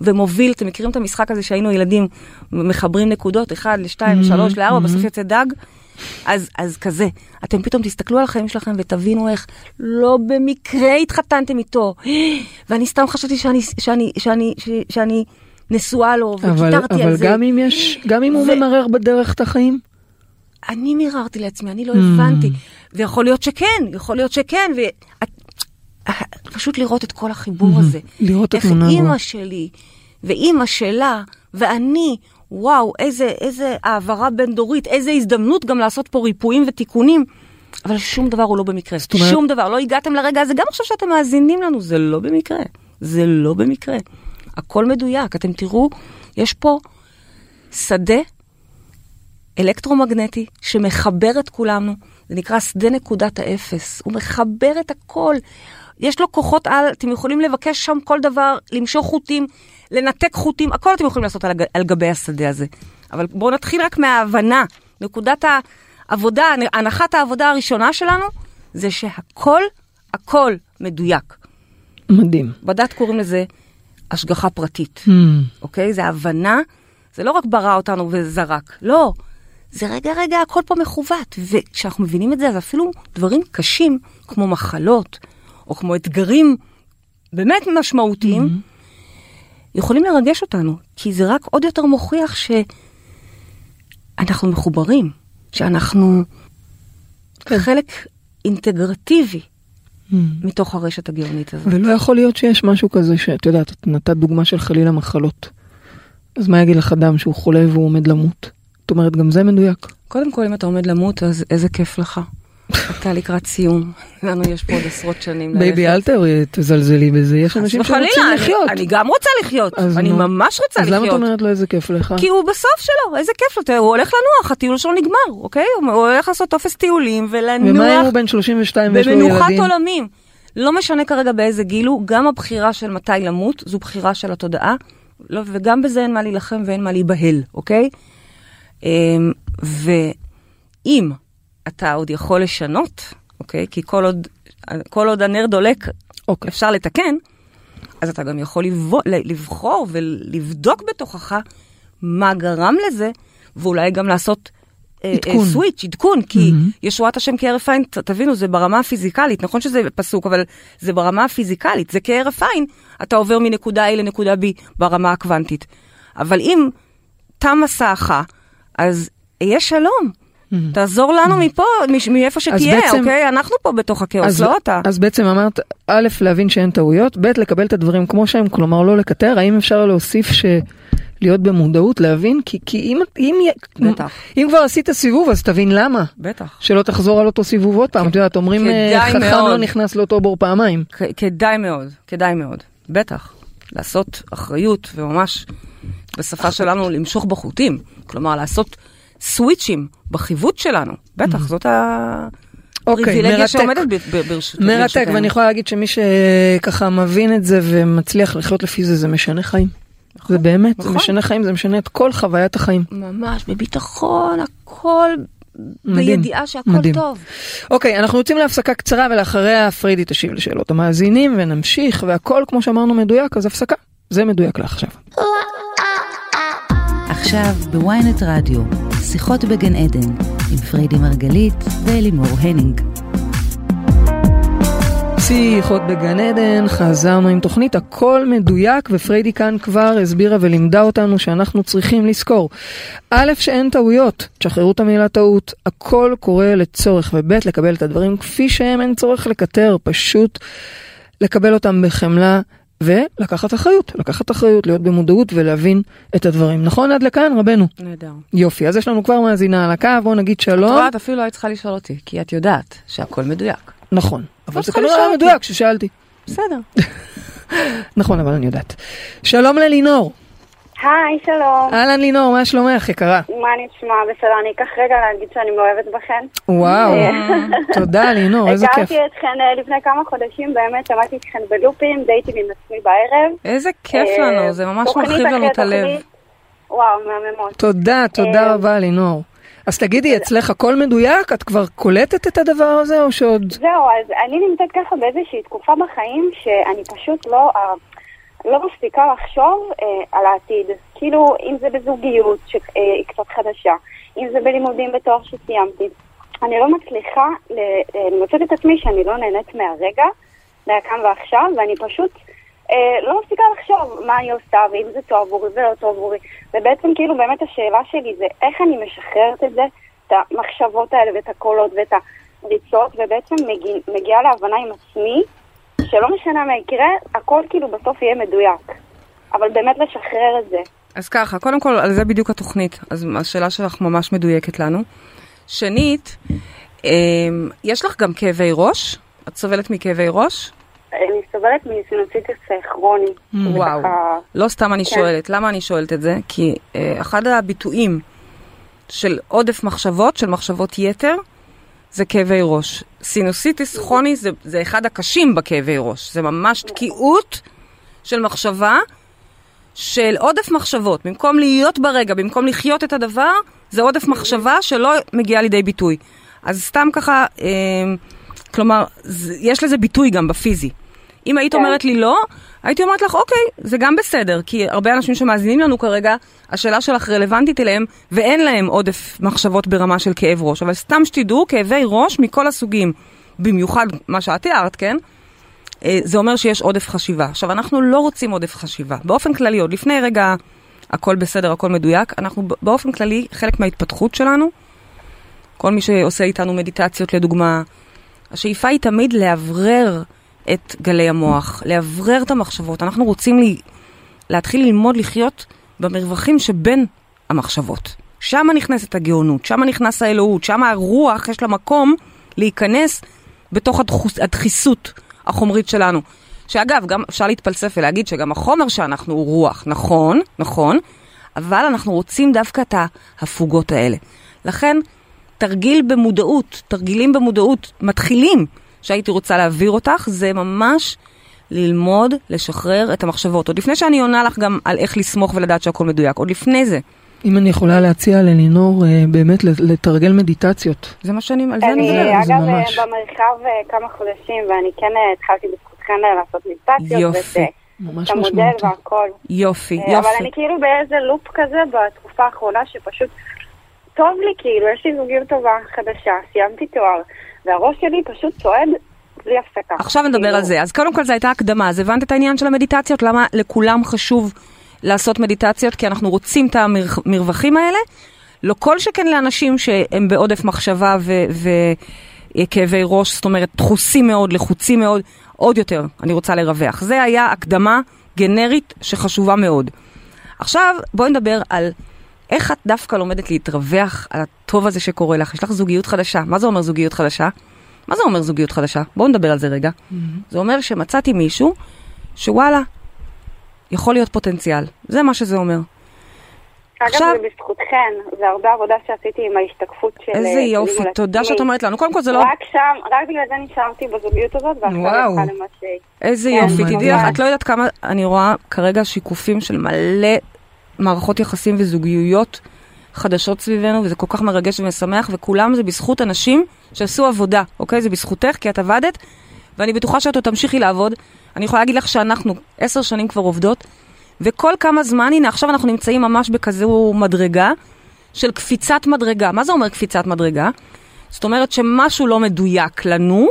ומוביל. אתם מכירים את המשחק הזה שהיינו ילדים, מחברים נקודות, אחד לשתיים, לשלוש, לארבע, בסוף יוצא דג? אז, אז כזה, אתם פתאום תסתכלו על החיים שלכם ותבינו איך לא במקרה התחתנתם איתו, ואני סתם חשבתי שאני, שאני, שאני, שאני, שאני נשואה לו, אבל, וויתרתי על אבל זה. גם אם יש, גם אם הוא ו- ממרר בדרך את החיים? אני מיררתי לעצמי, אני לא. הבנתי. ויכול להיות שכן, יכול להיות שכן. ו... פשוט לראות את כל החיבור הזה. לראות את איך התמונה אימא הגדולה. שלי, ואימא שלה, ואני, וואו, איזה, איזה העברה בין-דורית, איזה הזדמנות גם לעשות פה ריפויים ותיקונים. אבל שום דבר הוא לא במקרה. אומרת- שום דבר. לא הגעתם לרגע הזה, גם עכשיו שאתם מאזינים לנו, זה לא במקרה. זה לא במקרה. הכל מדויק. אתם תראו, יש פה שדה אלקטרומגנטי שמחבר את כולנו, זה נקרא שדה נקודת האפס, הוא מחבר את הכל. יש לו כוחות על, אתם יכולים לבקש שם כל דבר, למשוך חוטים, לנתק חוטים, הכל אתם יכולים לעשות על, הג, על גבי השדה הזה. אבל בואו נתחיל רק מההבנה, נקודת העבודה, הנחת העבודה הראשונה שלנו, זה שהכל, הכל מדויק. מדהים. בדת קוראים לזה השגחה פרטית. Hmm. אוקיי? זה הבנה, זה לא רק ברא אותנו וזרק, לא. זה רגע רגע הכל פה מכוות, וכשאנחנו מבינים את זה, אז אפילו דברים קשים, כמו מחלות, או כמו אתגרים באמת משמעותיים, יכולים לרגש אותנו, כי זה רק עוד יותר מוכיח שאנחנו מחוברים, שאנחנו כן. חלק אינטגרטיבי Hmm. מתוך הרשת הגאונית הזאת. ולא יכול להיות שיש משהו כזה שאת יודעת, את נתת דוגמה של חלילה מחלות. אז מה יגיד לך אדם שהוא חולה והוא עומד למות? זאת אומרת, גם זה מדויק. קודם כל, אם אתה עומד למות, אז איזה כיף לך. אתה לקראת סיום. לנו יש פה עוד עשרות שנים ללכת. baby, אל תזלזלי בזה, יש אנשים שרוצים לחיות. אני גם רוצה לחיות. אני. ממש רוצה אז למה את לחיות. אומרת לו איזה כיף לך? כי הוא בסוף שלו, איזה כיף לו, הוא הולך לנוח, הטיול שלו נגמר, אוקיי? הוא הולך לעשות טופס טיולים ומה אם ולנוח הוא בן 32 ויש לו במנוחת ילדים? עולמים. לא משנה כרגע באיזה גיל הוא, גם הבחירה של מתי למות, זו בחירה של התודעה, לא, וגם בזה אין מה להילחם ואין מה להיבהל, אוקיי? אמ, ואם אתה עוד יכול לשנות, אוקיי? כי כל עוד, כל עוד הנר דולק, אוקיי. אפשר לתקן, אז אתה גם יכול לבוא, לבחור ולבדוק בתוכך מה גרם לזה, ואולי גם לעשות אה, עדכון. אה, סוויץ', עדכון, כי ישועת השם כהרף עין, תבינו, זה ברמה הפיזיקלית, נכון שזה פסוק, אבל זה ברמה הפיזיקלית, זה כהרף עין, אתה עובר מנקודה A לנקודה B ברמה הקוונטית. אבל אם תם מסעך, אז יהיה שלום. תעזור לנו מפה, מש- מאיפה שתהיה, בעצם- אוקיי? אנחנו פה בתוך הכאוס, אז, לא אתה. אז בעצם אמרת, א', להבין שאין טעויות, ב', לקבל את הדברים כמו שהם, כלומר לא לקטר, האם אפשר להוסיף ש... להיות במודעות, להבין, כי, כי אם, אם, בטח. אם כבר עשית סיבוב, אז תבין למה. בטח. שלא תחזור על אותו סיבוב עוד פעם, את יודעת, אומרים, אה, חכם מאוד. לא נכנס לאותו בור פעמיים. כ- כדאי מאוד, כדאי מאוד, בטח. לעשות אחריות וממש, בשפה שלנו, למשוך בחוטים. כלומר, לעשות סוויצ'ים בחיווט שלנו. בטח, זאת אוקיי, הפריבילגיה מרתק. שעומדת ב- ב- ברשות- מרתק, ברשותנו. ואני יכולה להגיד שמי שככה מבין את זה ומצליח לחיות לפי זה, זה משנה חיים. זה באמת, זה נכון. משנה חיים, זה משנה את כל חוויית החיים. ממש, בביטחון, הכל מדהים, בידיעה שהכל מדהים. טוב. אוקיי, אנחנו יוצאים להפסקה קצרה ולאחריה פרידי תשיב לשאלות המאזינים ונמשיך והכל כמו שאמרנו מדויק, אז הפסקה. זה מדויק לעכשיו. עכשיו ב-ynet רדיו, שיחות בגן עדן, עם פריידי מרגלית ואלימור הנינג. שיחות בגן עדן, חזרנו עם תוכנית הכל מדויק ופריידי כאן כבר הסבירה ולימדה אותנו שאנחנו צריכים לזכור. א', שאין טעויות, תשחררו את המילה טעות, הכל קורה לצורך, וב', לקבל את הדברים כפי שהם, אין צורך לקטר, פשוט לקבל אותם בחמלה. ולקחת אחריות, לקחת אחריות, להיות במודעות ולהבין את הדברים. נכון עד לכאן, רבנו? נהדר. יופי, אז יש לנו כבר מאזינה על הקו, בואו נגיד את שלום. רואה, את אפילו לא היית צריכה לשאול אותי, כי את יודעת שהכל מדויק. נכון, אבל לא זה כנראה היה. מדויק כששאלתי. בסדר. <laughs> נכון, אבל אני יודעת. שלום ללינור. היי, שלום. אהלן לינור, מה שלומך, יקרה? מה נשמע? בסדר, אני אקח רגע להגיד שאני מאוהבת בכן. וואו, תודה לינור, איזה כיף. הכרתי אתכן אה, לפני כמה חודשים, באמת שמעתי אתכן בלופים, דייטים עם עצמי בערב. איזה כיף אה, לנו, זה ממש מרחיב לנו את הלב. וואו, מהממות. תודה, תודה אה, רבה לינור. אז תגידי, אצלך הכל מדויק? את כבר קולטת את הדבר הזה, או שעוד... זהו, אז אני נמצאת ככה באיזושהי תקופה בחיים שאני פשוט לא, אה, לא מספיקה לחשוב אה, על העתיד. כאילו, אם זה בזוגיות שהיא קצת חדשה, אם זה בלימודים בתואר שסיימתי. אני לא מצליחה ל- אה, למצוא את עצמי שאני לא נהנית מהרגע, מהכאן ועכשיו, ואני פשוט אה, לא מפסיקה לחשוב מה אני עושה, ואם זה טוב עבורי ולא טוב עבורי. ובעצם כאילו באמת השאלה שלי זה איך אני משחררת את זה, את המחשבות האלה ואת הקולות ואת הריצות, ובעצם מגיע, מגיעה להבנה עם עצמי, שלא משנה מה יקרה, הכל כאילו בסוף יהיה מדויק. אבל באמת לשחרר את זה. אז ככה, קודם כל, על זה בדיוק התוכנית. אז השאלה שלך ממש מדויקת לנו. שנית, אמ, יש לך גם כאבי ראש? את סובלת מכאבי ראש? אני סובלת מסינוציטיס כרוני. שזה וואו. ככה- לא סתם אני כן. שואלת. למה אני שואלת את זה? כי אה, אחד הביטויים של עודף מחשבות, של מחשבות יתר, זה כאבי ראש. סינוסיטיס כרוני זה, זה אחד הקשים בכאבי ראש. זה ממש תקיעות של מחשבה, של עודף מחשבות. במקום להיות ברגע, במקום לחיות את הדבר, זה עודף מחשבה שלא מגיעה לידי ביטוי. אז סתם ככה, אה, כלומר, יש לזה ביטוי גם בפיזי. אם היית כן. אומרת לי לא, הייתי אומרת לך, אוקיי, זה גם בסדר, כי הרבה אנשים שמאזינים לנו כרגע, השאלה שלך רלוונטית אליהם, ואין להם עודף מחשבות ברמה של כאב ראש. אבל סתם שתדעו, כאבי ראש מכל הסוגים, במיוחד מה שאת תיארת, כן? אה, זה אומר שיש עודף חשיבה. עכשיו, אנחנו לא רוצים עודף חשיבה. באופן כללי, עוד לפני רגע הכל בסדר, הכל מדויק, אנחנו באופן כללי, חלק מההתפתחות שלנו, כל מי שעושה איתנו מדיטציות לדוגמה, השאיפה היא תמיד לאוורר את גלי המוח, לאוורר את המחשבות. אנחנו רוצים לי, להתחיל ללמוד לחיות במרווחים שבין המחשבות. שם נכנסת הגאונות, שם נכנס האלוהות, שם הרוח יש לה מקום להיכנס בתוך הדחוס, הדחיסות החומרית שלנו. שאגב, גם אפשר להתפלסף ולהגיד שגם החומר שאנחנו הוא רוח, נכון, נכון, אבל אנחנו רוצים דווקא את ההפוגות האלה. לכן, תרגיל במודעות, תרגילים במודעות מתחילים שהייתי רוצה להעביר אותך, זה ממש ללמוד לשחרר את המחשבות. עוד לפני שאני עונה לך גם על איך לסמוך ולדעת שהכל מדויק, עוד לפני זה. אם אני יכולה להציע ללינור אה, באמת לתרגל מדיטציות. זה מה שאני, על זה אני אני, מדברת. זה אגב, ממש. אה, במרחב אה, כמה חודשים, ואני כן אה, התחלתי בזכותכם לתכנן לעשות מדיטציות. יופי. ממש המודל משמעותי. והכל. יופי, אה, אבל יופי. אני כאילו באיזה לופ כזה בתקופה האחרונה שפשוט טוב לי, כאילו, יש לי זוגיות טובה חדשה, סיימתי תואר, והראש שלי פשוט צועד בלי הפסקה. עכשיו נדבר כאילו, על זה. אז קודם כל זו הייתה הקדמה. אז הבנת את העניין של המדיטציות? למה לכולם חשוב לעשות מדיטציות? כי אנחנו רוצים את המרווחים האלה. לא כל שכן לאנשים שהם בעודף מחשבה וכאבי ראש, זאת אומרת, דחוסים מאוד, לחוצים מאוד, עוד יותר, אני רוצה לרווח. זה היה הקדמה גנרית שחשובה מאוד. עכשיו, בואי נדבר על איך את דווקא לומדת להתרווח על הטוב הזה שקורה לך. יש לך זוגיות חדשה. מה זה אומר זוגיות חדשה? מה זה אומר זוגיות חדשה? בואו נדבר על זה רגע. זה אומר שמצאתי מישהו שוואלה, יכול להיות פוטנציאל. זה מה שזה אומר. אגב, עכשיו- זה בזכותכן, זה הרבה עבודה שעשיתי עם ההשתקפות של... איזה אה, יופי, תודה. שאת אומרת לנו. קודם כל זה לא... רק שם, רק בגלל זה נשארתי בזוגיות הזאת, ועכשיו. יצא למה ש... איזה כן, יופי. תדעי לך, את לא יודעת כמה אני רואה כרגע שיקופים של מלא מערכות יחסים וזוגיות חדשות סביבנו, וזה כל כך מרגש ומשמח, וכולם זה בזכות אנשים שעשו עבודה, אוקיי? זה בזכותך, כי את עבדת, ואני בטוחה שאת עוד תמשיכי לעבוד. אני יכולה להגיד לך שאנחנו עשר שנים כבר עובדות, וכל כמה זמן, הנה עכשיו אנחנו נמצאים ממש בכזו מדרגה של קפיצת מדרגה. מה זה אומר קפיצת מדרגה? זאת אומרת שמשהו לא מדויק לנו,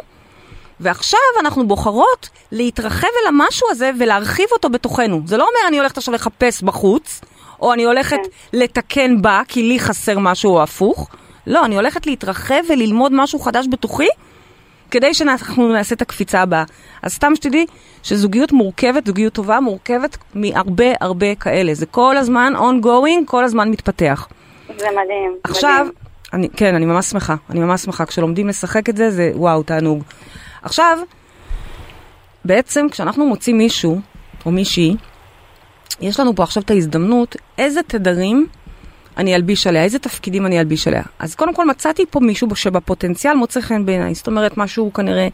ועכשיו אנחנו בוחרות להתרחב אל המשהו הזה ולהרחיב אותו בתוכנו. זה לא אומר אני הולכת עכשיו לחפש בחוץ, או אני הולכת לתקן בה כי לי חסר משהו או הפוך. לא, אני הולכת להתרחב וללמוד משהו חדש בתוכי, כדי שאנחנו נעשה את הקפיצה הבאה. אז סתם שתדעי שזוגיות מורכבת, זוגיות טובה מורכבת מהרבה הרבה כאלה. זה כל הזמן ongoing, כל הזמן מתפתח. זה מדהים. עכשיו, מדהים. אני, כן, אני ממש שמחה, אני ממש שמחה. כשלומדים לשחק את זה, זה וואו, תענוג. עכשיו, בעצם כשאנחנו מוצאים מישהו, או מישהי, יש לנו פה עכשיו את ההזדמנות, איזה תדרים אני אלביש עליה, איזה תפקידים אני אלביש עליה. אז קודם כל מצאתי פה מישהו שבפוטנציאל מוצא חן בעיניי, זאת אומרת, משהו כנראה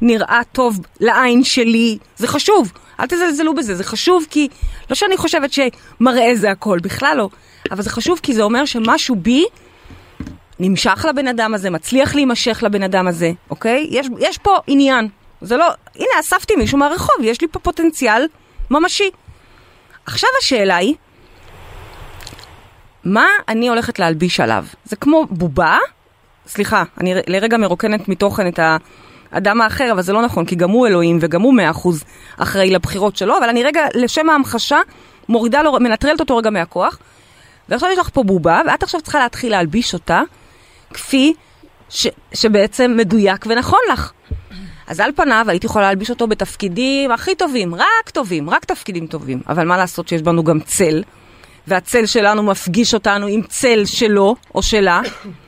נראה טוב לעין שלי, זה חשוב, אל תזלזלו בזה, זה חשוב כי, לא שאני חושבת שמראה זה הכל, בכלל לא, אבל זה חשוב כי זה אומר שמשהו בי נמשך לבן אדם הזה, מצליח להימשך לבן אדם הזה, אוקיי? יש, יש פה עניין. זה לא, הנה, אספתי מישהו מהרחוב, יש לי פה פוטנציאל ממשי. עכשיו השאלה היא, מה אני הולכת להלביש עליו? זה כמו בובה, סליחה, אני לרגע מרוקנת מתוכן את האדם האחר, אבל זה לא נכון, כי גם הוא אלוהים וגם הוא מאה אחוז אחראי לבחירות שלו, אבל אני רגע, לשם ההמחשה, מורידה לו, מנטרלת אותו רגע מהכוח, ועכשיו יש לך פה בובה, ואת עכשיו צריכה להתחיל להלביש אותה כפי ש, שבעצם מדויק ונכון לך. אז על פניו הייתי יכולה להלביש אותו בתפקידים הכי טובים, רק טובים, רק תפקידים טובים. אבל מה לעשות שיש בנו גם צל, והצל שלנו מפגיש אותנו עם צל שלו או שלה,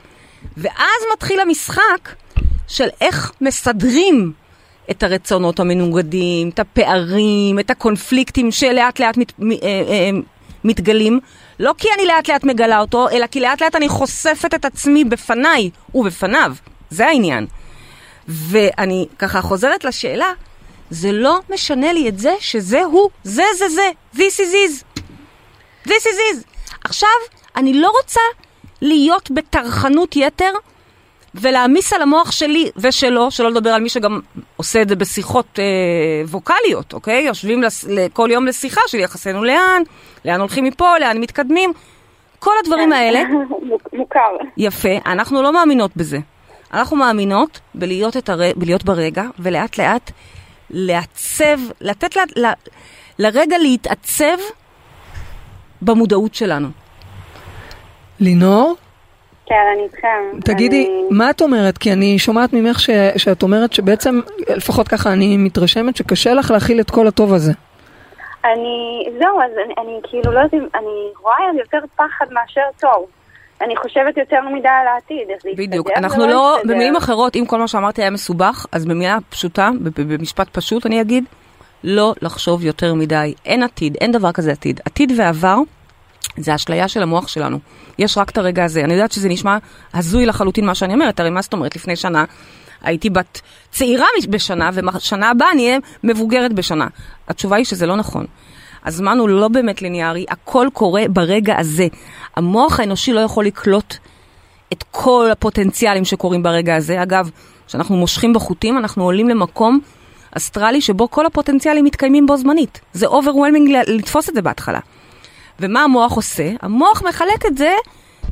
<coughs> ואז מתחיל המשחק של איך מסדרים את הרצונות המנוגדים, את הפערים, את הקונפליקטים שלאט לאט מת, מ, אה, אה, מתגלים. לא כי אני לאט לאט מגלה אותו, אלא כי לאט לאט אני חושפת את עצמי בפניי ובפניו. זה העניין. ואני ככה חוזרת לשאלה, זה לא משנה לי את זה שזה הוא, זה זה זה, this is is. this is is. עכשיו, אני לא רוצה להיות בטרחנות יתר ולהעמיס על המוח שלי ושלו, שלא לדבר על מי שגם עושה את זה בשיחות אה, ווקאליות, אוקיי? יושבים לס, כל יום לשיחה של יחסינו לאן, לאן הולכים מפה, לאן מתקדמים. כל הדברים האלה, <laughs> מוכר. יפה, אנחנו לא מאמינות בזה. אנחנו מאמינות בלהיות, הר... בלהיות ברגע, ולאט לאט לעצב, לתת ל... ל... לרגע להתעצב במודעות שלנו. לינור, כן, אני איתכם. תגידי, אני... מה את אומרת? כי אני שומעת ממך ש, שאת אומרת שבעצם, לפחות ככה אני מתרשמת, שקשה לך להכיל את כל הטוב הזה. אני, זהו, אז אני, אני כאילו לא יודעת, אם- אני רואה יותר פחד מאשר טוב. אני חושבת יותר מדי על העתיד, איך זה יסתדר. בדיוק. זה אנחנו לא, יסתדר. במילים אחרות, אם כל מה שאמרתי היה מסובך, אז במילה פשוטה, במשפט פשוט אני אגיד, לא לחשוב יותר מדי. אין עתיד, אין דבר כזה עתיד. עתיד ועבר זה אשליה של המוח שלנו. יש רק את הרגע הזה. אני יודעת שזה נשמע הזוי לחלוטין מה שאני אומרת, הרי מה זאת אומרת? לפני שנה הייתי בת צעירה בשנה, ובשנה הבאה אני אהיה מבוגרת בשנה. התשובה היא שזה לא נכון. הזמן הוא לא באמת ליניארי, הכל קורה ברגע הזה. המוח האנושי לא יכול לקלוט את כל הפוטנציאלים שקורים ברגע הזה. אגב, כשאנחנו מושכים בחוטים, אנחנו עולים למקום אסטרלי שבו כל הפוטנציאלים מתקיימים בו זמנית. זה overwhelming לתפוס את זה בהתחלה. ומה המוח עושה? המוח מחלק את זה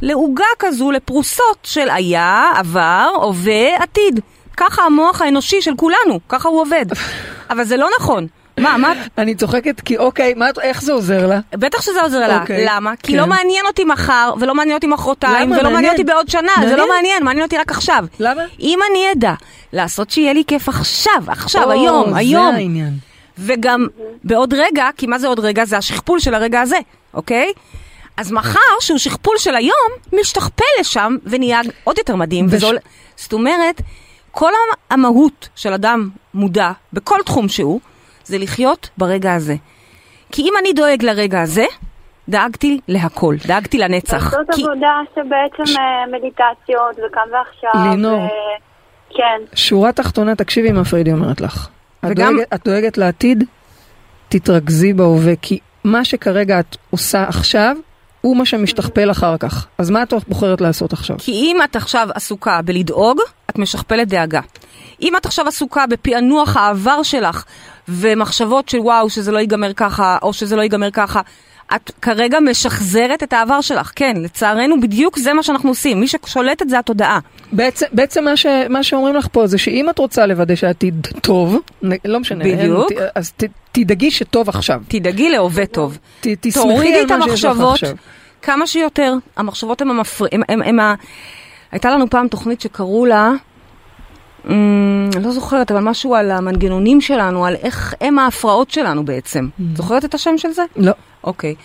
לעוגה כזו, לפרוסות של היה, עבר, הווה, עתיד. ככה המוח האנושי של כולנו, ככה הוא עובד. <laughs> אבל זה לא נכון. מה, מה? אני צוחקת כי אוקיי, מה, איך זה עוזר לה? בטח שזה עוזר לה. אוקיי, למה? כי כן. לא מעניין אותי מחר, ולא מעניין אותי מחרתיים? ולא מעניין. אותי בעוד שנה, זה. לא מעניין, מעניין אותי רק עכשיו. למה? אם אני אדע לעשות שיהיה לי כיף עכשיו, עכשיו, היום, היום, זה העניין. וגם בעוד רגע, כי מה זה עוד רגע? זה השכפול של הרגע הזה, אוקיי? אז מחר, שהוא שכפול של היום, משתכפל לשם ונהיה עוד יותר מדהים. וש- וזה עול- זאת אומרת, כל המ- המהות של אדם מודע, בכל תחום שהוא, זה לחיות ברגע הזה. כי אם אני דואג לרגע הזה, דאגתי להכל, דאגתי לנצח. לעשות כי... עבודה שבעצם אה, מדיטציות וכאן ועכשיו. לינור. ו- כן. שורה תחתונה, תקשיבי מה פריידי אומרת לך. את וגם- דואגת- את דואגת לעתיד, תתרכזי בהווה, כי מה שכרגע את עושה עכשיו, הוא מה שמשתכפל אחר כך. אז מה את בוחרת לעשות עכשיו? כי אם את עכשיו עסוקה בלדאוג, את משכפלת דאגה. אם את עכשיו עסוקה בפענוח העבר שלך ומחשבות של וואו, שזה לא ייגמר ככה, או שזה לא ייגמר ככה, את כרגע משחזרת את העבר שלך. כן, לצערנו בדיוק זה מה שאנחנו עושים. מי ששולט את זה התודעה. בעצם, בעצם מה, ש, מה שאומרים לך פה זה שאם את רוצה לוודא שהעתיד טוב, לא משנה, אין- בדיוק. ת- אז ת, תדאגי שטוב עכשיו. תדאגי להווה טוב. ת, תסמכי על את מה שיש לך המחשבות עכשיו. כמה שיותר. המחשבות הן המפר... הם, הם, הם ה... הייתה לנו פעם תוכנית שקראו לה, לא זוכרת, אבל משהו על המנגנונים שלנו, על איך הם ההפרעות שלנו בעצם. זוכרת את השם של זה? לא, אוקיי.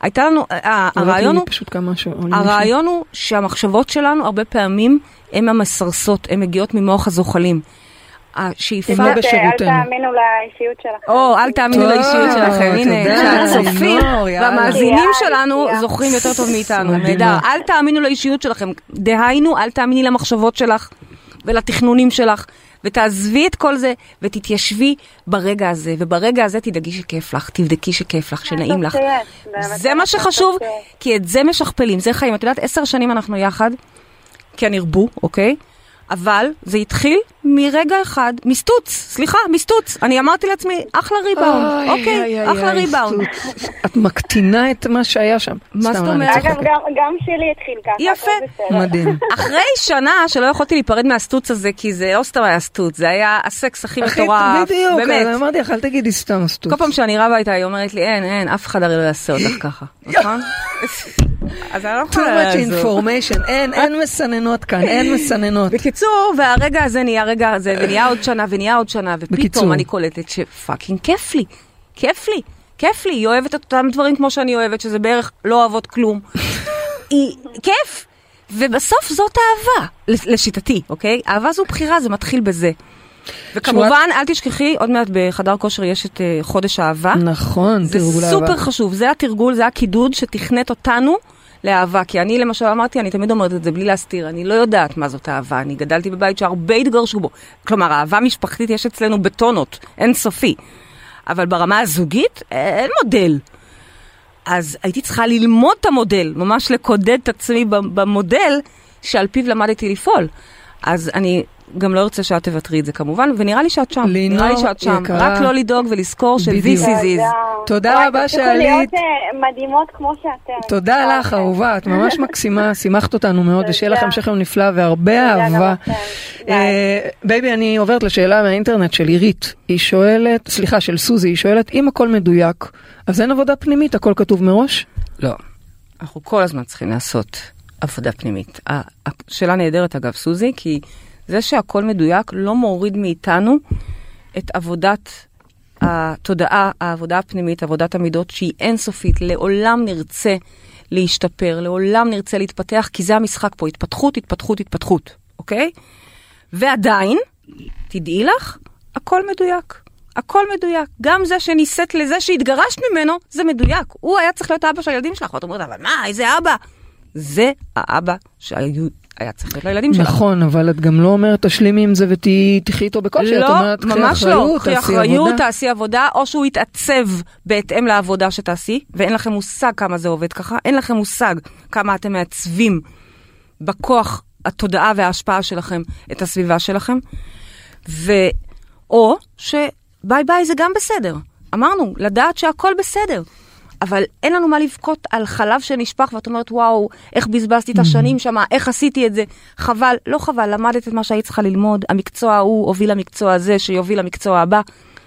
הייתה לנו, ה- עולה הרעיון הוא, פשוט כמה הרעיון הוא שהמחשבות שלנו הרבה פעמים הן המסרסות, הן מגיעות ממוח הזוחלים. השאיפה... הם לא בשירותנו. אל תאמינו לאישיות שלכם. או, אל תאמינו לאישיות שלכם, הנה, יאללה. והמאזינים שלנו. זוכרים יותר טוב מאיתנו. נהדר. אל תאמינו לאישיות שלכם, דהיינו, אל תאמיני למחשבות שלך ולתכנונים שלך, ותעזבי את כל זה, ותתיישבי ברגע הזה, וברגע הזה תדאגי שכיף לך, תבדקי שכיף לך, שנעים לך. זה מה באמת שחשוב. כי את זה משכפלים, זה חיים. את יודעת, עשר שנים אנחנו יחד, כן ירבו, אוקיי? אבל זה התחיל מרגע אחד, מסטוץ, סליחה, מסטוץ. אני אמרתי לעצמי, אחלה ריבאונד, אוקיי, אחלה ריבאונד. את מקטינה את מה שהיה שם. מה זאת אומרת? אגב, גם- גם שלי התחיל ככה. יפה. מדהים. <laughs> אחרי שנה שלא יכולתי להיפרד מהסטוץ הזה, כי זה לא סתם היה סטוץ, זה היה הסקס הכי מטורף, בדיוק, באמת. אז אמרתי לך, אל תגידי סתם סטוץ. כל פעם שאני רבה איתה, היא אומרת לי, אין, אין, אף אחד הרי לא יעשה אותך <laughs> ככה, נכון? אז אני לא too יכולה much לעזור. information, אין, אין מסננות כאן, אין מסננות. בקיצור, והרגע הזה נהיה רגע הזה, ונהיה עוד שנה, ונהיה עוד שנה. ופתאום אני קולטת שפאקינג כיף לי, כיף לי, כיף לי, היא אוהבת את אותם דברים כמו שאני אוהבת, שזה בערך לא אוהבות כלום. <laughs> היא, כיף. ובסוף זאת אהבה, לשיטתי, אוקיי? אהבה זו בחירה, זה מתחיל בזה. וכמובן, אל תשכחי, עוד מעט בחדר כושר יש את אה, חודש האהבה. נכון, זה תרגול סופר אהבה. חשוב, זה התרגול, זה הקידוד שתכנת אותנו לאהבה. כי אני למשל אמרתי, אני תמיד אומרת את זה בלי להסתיר, אני לא יודעת מה זאת אהבה. אני גדלתי בבית שהרבה התגרשו בו. כלומר, אהבה משפחתית יש אצלנו בטונות, אין סופי. אבל ברמה הזוגית, אין מודל. אז הייתי צריכה ללמוד את המודל, ממש לקודד את עצמי במודל שעל פיו למדתי לפעול. אז אני גם לא ארצה שאת תוותרי את זה כמובן, ונראה לי שאת שם. לינור, נראה לי שאת שם. יקרה. רק לא לדאוג ולזכור בדיוק. ש-this is is. תודה רבה שעלית. אה, מדהימות כמו שאתם. תודה לך, אהובה, את ממש מקסימה, <laughs> שימחת אותנו מאוד, ושיהיה לך. המשך יום נפלא והרבה אהבה. אה, בייבי, אני עוברת לשאלה מהאינטרנט של עירית. היא שואלת, סליחה, של סוזי, היא שואלת, אם הכל מדויק, אז אין עבודה פנימית, הכל כתוב מראש? לא. אנחנו כל הזמן צריכים לעשות עבודה פנימית. השאלה נהדרת אגב, סוזי, כי זה שהכל מדויק לא מוריד מאיתנו את עבודת התודעה, העבודה הפנימית, עבודת המידות, שהיא אינסופית. לעולם נרצה להשתפר, לעולם נרצה להתפתח, כי זה המשחק פה, התפתחות, התפתחות, התפתחות, אוקיי? ועדיין, תדעי לך, הכל מדויק. הכל מדויק. גם זה שנישאת לזה שהתגרשת ממנו, זה מדויק. הוא היה צריך להיות האבא של הילדים שלך. ואת אומרת, אבל מה, איזה אבא? זה האבא שהיו... היה צריך להיות לילדים שלך. נכון, אבל את גם לא אומרת תשלימי עם זה ותחי איתו בקושי, את לא, אומרת, קחי ממש לא. תעשי אחריות, עבודה. תעשי עבודה, או שהוא יתעצב בהתאם לעבודה שתעשי, ואין לכם מושג כמה זה עובד ככה, אין לכם מושג כמה אתם מעצבים בכוח התודעה וההשפעה שלכם את הסביבה שלכם, ו... או ביי ביי זה גם בסדר. אמרנו, לדעת שהכל בסדר. אבל אין לנו מה לבכות על חלב שנשפך, ואת אומרת, וואו, איך בזבזתי את השנים שם, איך עשיתי את זה. חבל, לא חבל, למדת את מה שהיית צריכה ללמוד, המקצוע ההוא הוביל למקצוע הזה, שיוביל למקצוע הבא.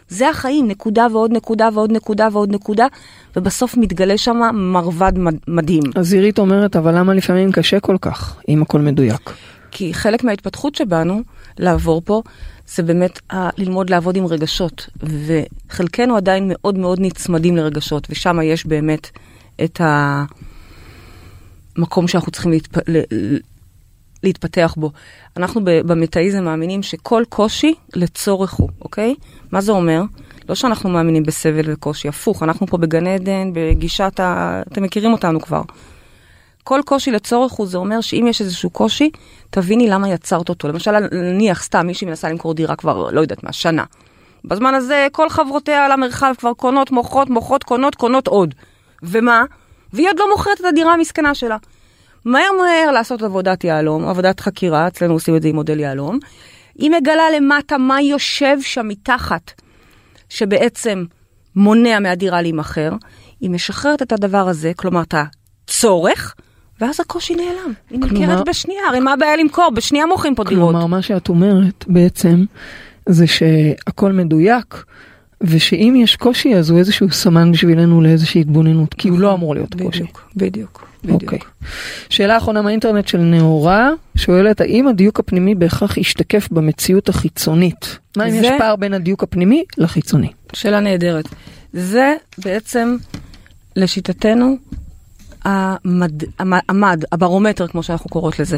זה החיים, נקודה ועוד נקודה ועוד נקודה ועוד נקודה, ובסוף מתגלה שם מרבד מד- מדהים. אז עירית אומרת, אבל למה לפעמים קשה כל כך, אם הכל מדויק? כי חלק מההתפתחות שבאנו לעבור פה, זה באמת ה- ללמוד לעבוד עם רגשות, וחלקנו עדיין מאוד מאוד נצמדים לרגשות, ושם יש באמת את המקום שאנחנו צריכים להתפ... להתפתח בו. אנחנו במטאיזם מאמינים שכל קושי לצורך הוא, אוקיי? מה זה אומר? לא שאנחנו מאמינים בסבל וקושי, הפוך, אנחנו פה בגן עדן, בגישת ה... אתם מכירים אותנו כבר. כל קושי לצורך הוא, זה אומר שאם יש איזשהו קושי, תביני למה יצרת אותו. למשל, נניח סתם מישהי מנסה למכור דירה כבר, לא יודעת מה, שנה. בזמן הזה כל חברותיה על המרחב כבר קונות, מוכרות, מוכרות, קונות, קונות עוד. ומה? והיא עוד לא מוכרת את הדירה המסכנה שלה. מהר מהר לעשות עבודת יהלום, עבודת חקירה, אצלנו עושים את זה עם מודל יהלום. היא מגלה למטה מה יושב שם מתחת, שבעצם מונע מהדירה להימכר. היא משחררת את הדבר הזה, כלומר את הצורך, ואז הקושי נעלם. היא כלומר- נמכרת בשנייה, הרי מה הבעיה למכור? בשנייה מוכרים פה דירות. כלומר, מה שאת אומרת בעצם, זה שהכל מדויק, ושאם יש קושי, אז הוא איזשהו סמן בשבילנו לאיזושהי התבוננות, כי הוא לא אמור להיות קושי. בדיוק, בדיוק, אוקיי. בדיוק. שאלה אחרונה מהאינטרנט של נאורה, שואלת, האם הדיוק הפנימי בהכרח ישתקף במציאות החיצונית? מה אם זה- יש פער בין הדיוק הפנימי לחיצוני? שאלה נהדרת. זה בעצם, לשיטתנו, המד, המ- המד, הברומטר, כמו שאנחנו קוראות לזה.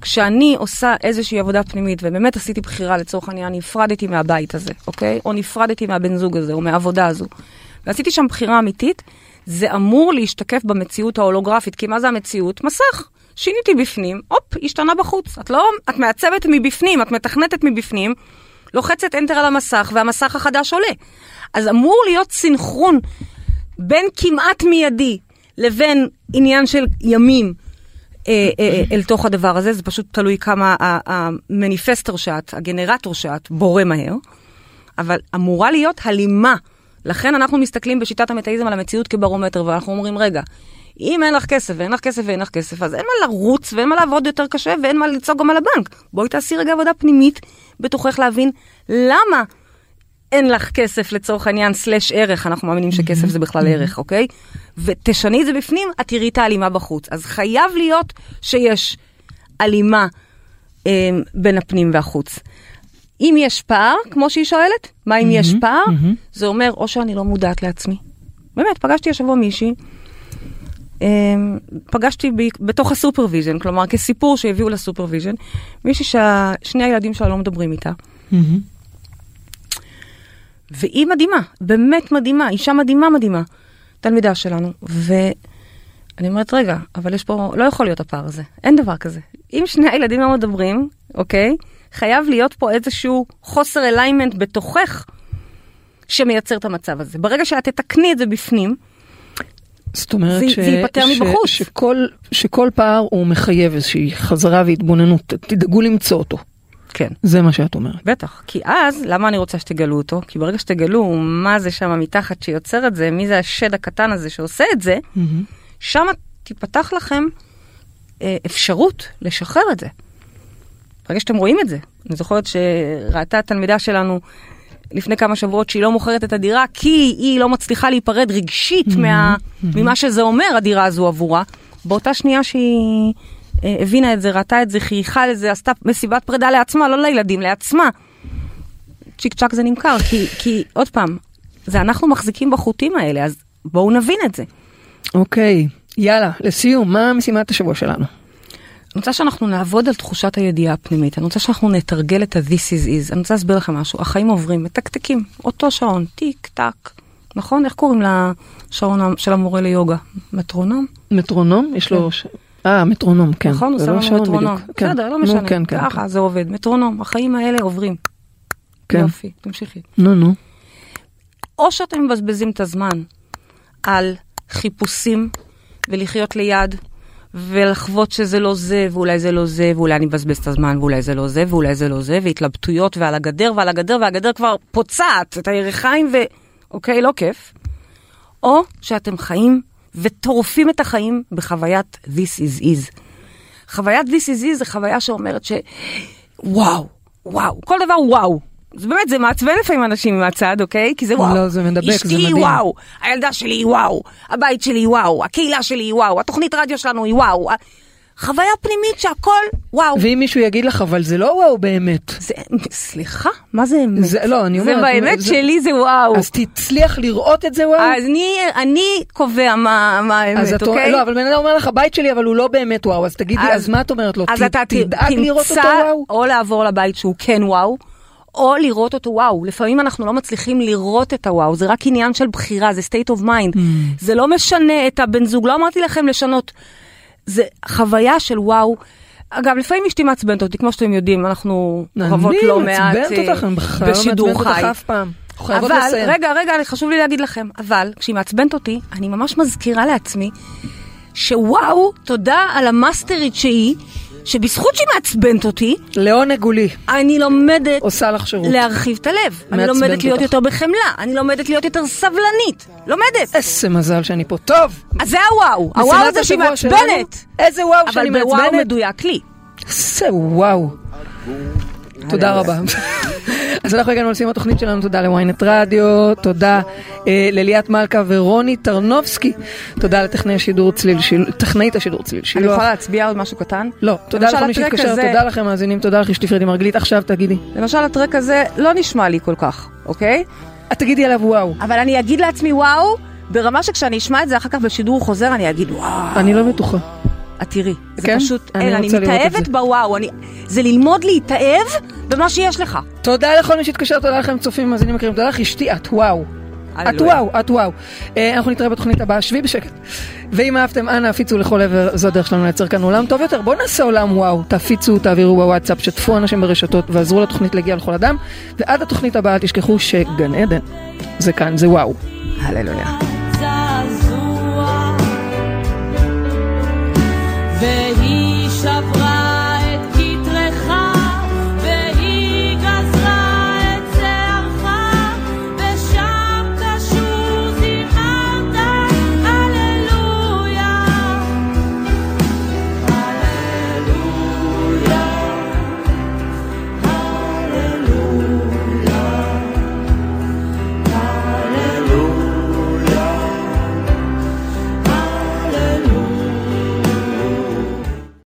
כשאני עושה איזושהי עבודה פנימית, ובאמת עשיתי בחירה, לצורך העניין, נפרדתי מהבית הזה, אוקיי? או נפרדתי מהבן זוג הזה, או מהעבודה הזו, ועשיתי שם בחירה אמיתית, זה אמור להשתקף במציאות ההולוגרפית, כי מה זה המציאות? מסך. שיניתי בפנים, הופ, השתנה בחוץ. את לא, את מעצבת מבפנים, את מתכנתת מבפנים, לוחצת enter על המסך, והמסך החדש עולה. אז אמור להיות סינכרון בין כמעט מיידי לבין עניין של ימים אה, אה, אל תוך הדבר הזה, זה פשוט תלוי כמה המניפסטר שאת, הגנרטור שאת, בורא מהר, אבל אמורה להיות הלימה. לכן אנחנו מסתכלים בשיטת המטאיזם על המציאות כברומטר, ואנחנו אומרים, רגע, אם אין לך כסף ואין לך כסף ואין לך כסף, אז אין מה לרוץ ואין מה לעבוד יותר קשה ואין מה לצעוק גם על הבנק. בואי תעשי רגע עבודה פנימית בתוכך להבין למה אין לך כסף לצורך העניין סלש ערך, אנחנו מאמינים שכסף זה בכלל ערך, אוקיי? ותשני את זה בפנים, את תראי את ההלימה בחוץ. אז חייב להיות שיש הלימה אה, בין הפנים והחוץ. אם יש פער, כמו שהיא שואלת, מה אם יש פער? זה אומר או שאני לא מודעת לעצמי. באמת, פגשתי השבוע מישהי, אה, פגשתי ב, בתוך ה supervision, כלומר כסיפור שהביאו ל supervision, מישהי ששני הילדים שלה לא מדברים איתה. והיא מדהימה, באמת מדהימה, אישה מדהימה מדהימה, תלמידה שלנו. ואני אומרת, רגע, אבל יש פה, לא יכול להיות הפער הזה, אין דבר כזה. אם שני הילדים לא מדברים, אוקיי, חייב להיות פה איזשהו חוסר אליימנט בתוכך שמייצר את המצב הזה. ברגע שאת תתקני את זה בפנים, זאת אומרת זה- ש... זה ייפתר ש- מבחוץ. שכל, שכל פער הוא מחייב איזושהי חזרה והתבוננות, תדאגו למצוא אותו. כן. זה מה שאת אומרת. בטח, כי אז, למה אני רוצה שתגלו אותו? כי ברגע שתגלו מה זה שם מתחת שיוצר את זה, מי זה השד הקטן הזה שעושה את זה, שם תיפתח לכם אה, אפשרות לשחרר את זה. ברגע שאתם רואים את זה. אני זוכרת שראתה תלמידה שלנו לפני כמה שבועות שהיא לא מוכרת את הדירה כי היא לא מצליחה להיפרד רגשית מה, ממה שזה אומר הדירה הזו עבורה. באותה שנייה שהיא הבינה את זה, ראתה את זה, חייכה לזה, עשתה מסיבת פרידה לעצמה, לא לילדים, לעצמה. צ'יק צ'אק זה נמכר, כי, כי עוד פעם, זה אנחנו מחזיקים בחוטים האלה, אז בואו נבין את זה. אוקיי, יאללה, לסיום, מה משימת השבוע שלנו? אני רוצה שאנחנו נעבוד על תחושת הידיעה הפנימית, אני רוצה שאנחנו נתרגל את ה-this is is, אני רוצה להסביר לכם משהו, החיים עוברים, מתקתקים, אותו שעון, טיק טק, נכון? איך קוראים לשעון של המורה ליוגה? מטרונום? מטרונום? יש לו... ש- אה, מטרונום, כן. נכון, הוא שם לא לנו מטרונום. כן. בסדר, לא משנה, כן, כן. ככה זה עובד, מטרונום, החיים האלה עוברים. כן. יופי, תמשיכי. נו, נו. או שאתם מבזבזים את הזמן על חיפושים ולחיות ליד ולחוות שזה לא זה, ואולי זה לא זה, ואולי אני מבזבז את הזמן, ואולי זה לא זה, ואולי זה לא זה, והתלבטויות ועל הגדר ועל הגדר, והגדר כבר פוצעת את הירכיים, ו... אוקיי, לא כיף. או שאתם חיים וטורפים את החיים בחוויית This is is. חוויית This is is זה חוויה שאומרת ש... וואו, וואו, כל דבר וואו. זה באמת, זה מעצבן לפעמים אנשים מהצד, אוקיי? כי זה וואו. לא, זה מדבק, זה אשתי מדהים. היא וואו, הילדה שלי היא וואו, הבית שלי היא וואו, הקהילה שלי היא וואו, התוכנית רדיו שלנו היא וואו. חוויה פנימית שהכל וואו. ואם מישהו יגיד לך, אבל זה לא וואו באמת. זה, סליחה, מה זה אמת? זה- לא, אני אומרת, זה באמת זה- שלי זה וואו. אז תצליח לראות את זה וואו? אז אני, אני קובע מה, מה האמת, את אוקיי? לא, אבל בן אדם אומר לך, הבית שלי, אבל הוא לא באמת וואו, אז תגידי, אז- אז מה את אומרת לו? אז ת- אתה תדאג לראות אותו וואו? או לעבור לבית שהוא כן וואו, או לראות אותו וואו. לפעמים אנחנו לא מצליחים לראות את הוואו, זה רק עניין של בחירה, זה state of mind. Mm. זה לא משנה את הבן זוג, לא אמרתי לכם לשנות. זה חוויה של וואו. אגב, לפעמים אשתי מעצבנת אותי, כמו שאתם יודעים, אנחנו אני לא מעט לא בשידור חי. אבל, לסיים. רגע, רגע, חשוב לי להגיד לכם, אבל כשהיא מעצבנת אותי, אני ממש מזכירה לעצמי שוואו, תודה על המאסטרית שהיא, שבזכות שהיא מעצבנת אותי, לעונג הוא לי, אני לומדת עושה לך שירות. להרחיב את הלב. אני מעצבנת לומדת להיות אותך. יותר בחמלה, אני לומדת להיות יותר סבלנית. לומדת. איזה מזל שאני פה. טוב, אז זה הוואו. הוואו זה שהיא. מעצבנת. איזה וואו שאני אבל בוואו מעצבנת. מדויק לי. איזה וואו. תודה רבה. <laughs> <laughs> אז אנחנו הגענו לסיום התוכנית שלנו, תודה לוויינט רדיו, תודה אה, לליאת מלכה ורוני טרנובסקי, תודה לטכנאי השידור צליל שילוח, טכנאית השידור צליל אני שילוח. יכולה להצביע עוד משהו קטן? לא, תודה לכל מי שהתקשר, הזה- תודה לכם מאזינים, תודה לך אשתי פרדי מרגלית, עכשיו תגידי. למשל, הטרק הזה לא נשמע לי כל כך, אוקיי? את תגידי עליו וואו. אבל אני אגיד לעצמי וואו, ברמה שכשאני אשמע את זה אחר כך בשידור חוזר, אני אגיד וואו. אני לא בטוחה. את תראי, זה כן? פשוט, אני אין, אני לראות את מתאהבת. בוואו, אני, זה ללמוד להתאהב במה שיש לך. תודה לכל מי שהתקשר, תודה לכם צופים ומאזינים יקרים, תודה לך אשתי, את וואו. את. וואו, את וואו. אה, אנחנו נתראה בתוכנית הבאה, שבי בשקט. ואם אהבתם, אנא הפיצו לכל עבר, זו הדרך שלנו לייצר כאן עולם טוב יותר. בואו נעשה עולם וואו, תפיצו, תעבירו בוואטסאפ, שתפו אנשים ברשתות ועזרו לתוכנית להגיע לכל אדם. ועד התוכנית הבאה תשכחו שגן עדן זה כאן, זה וואו. הללויה. suffer.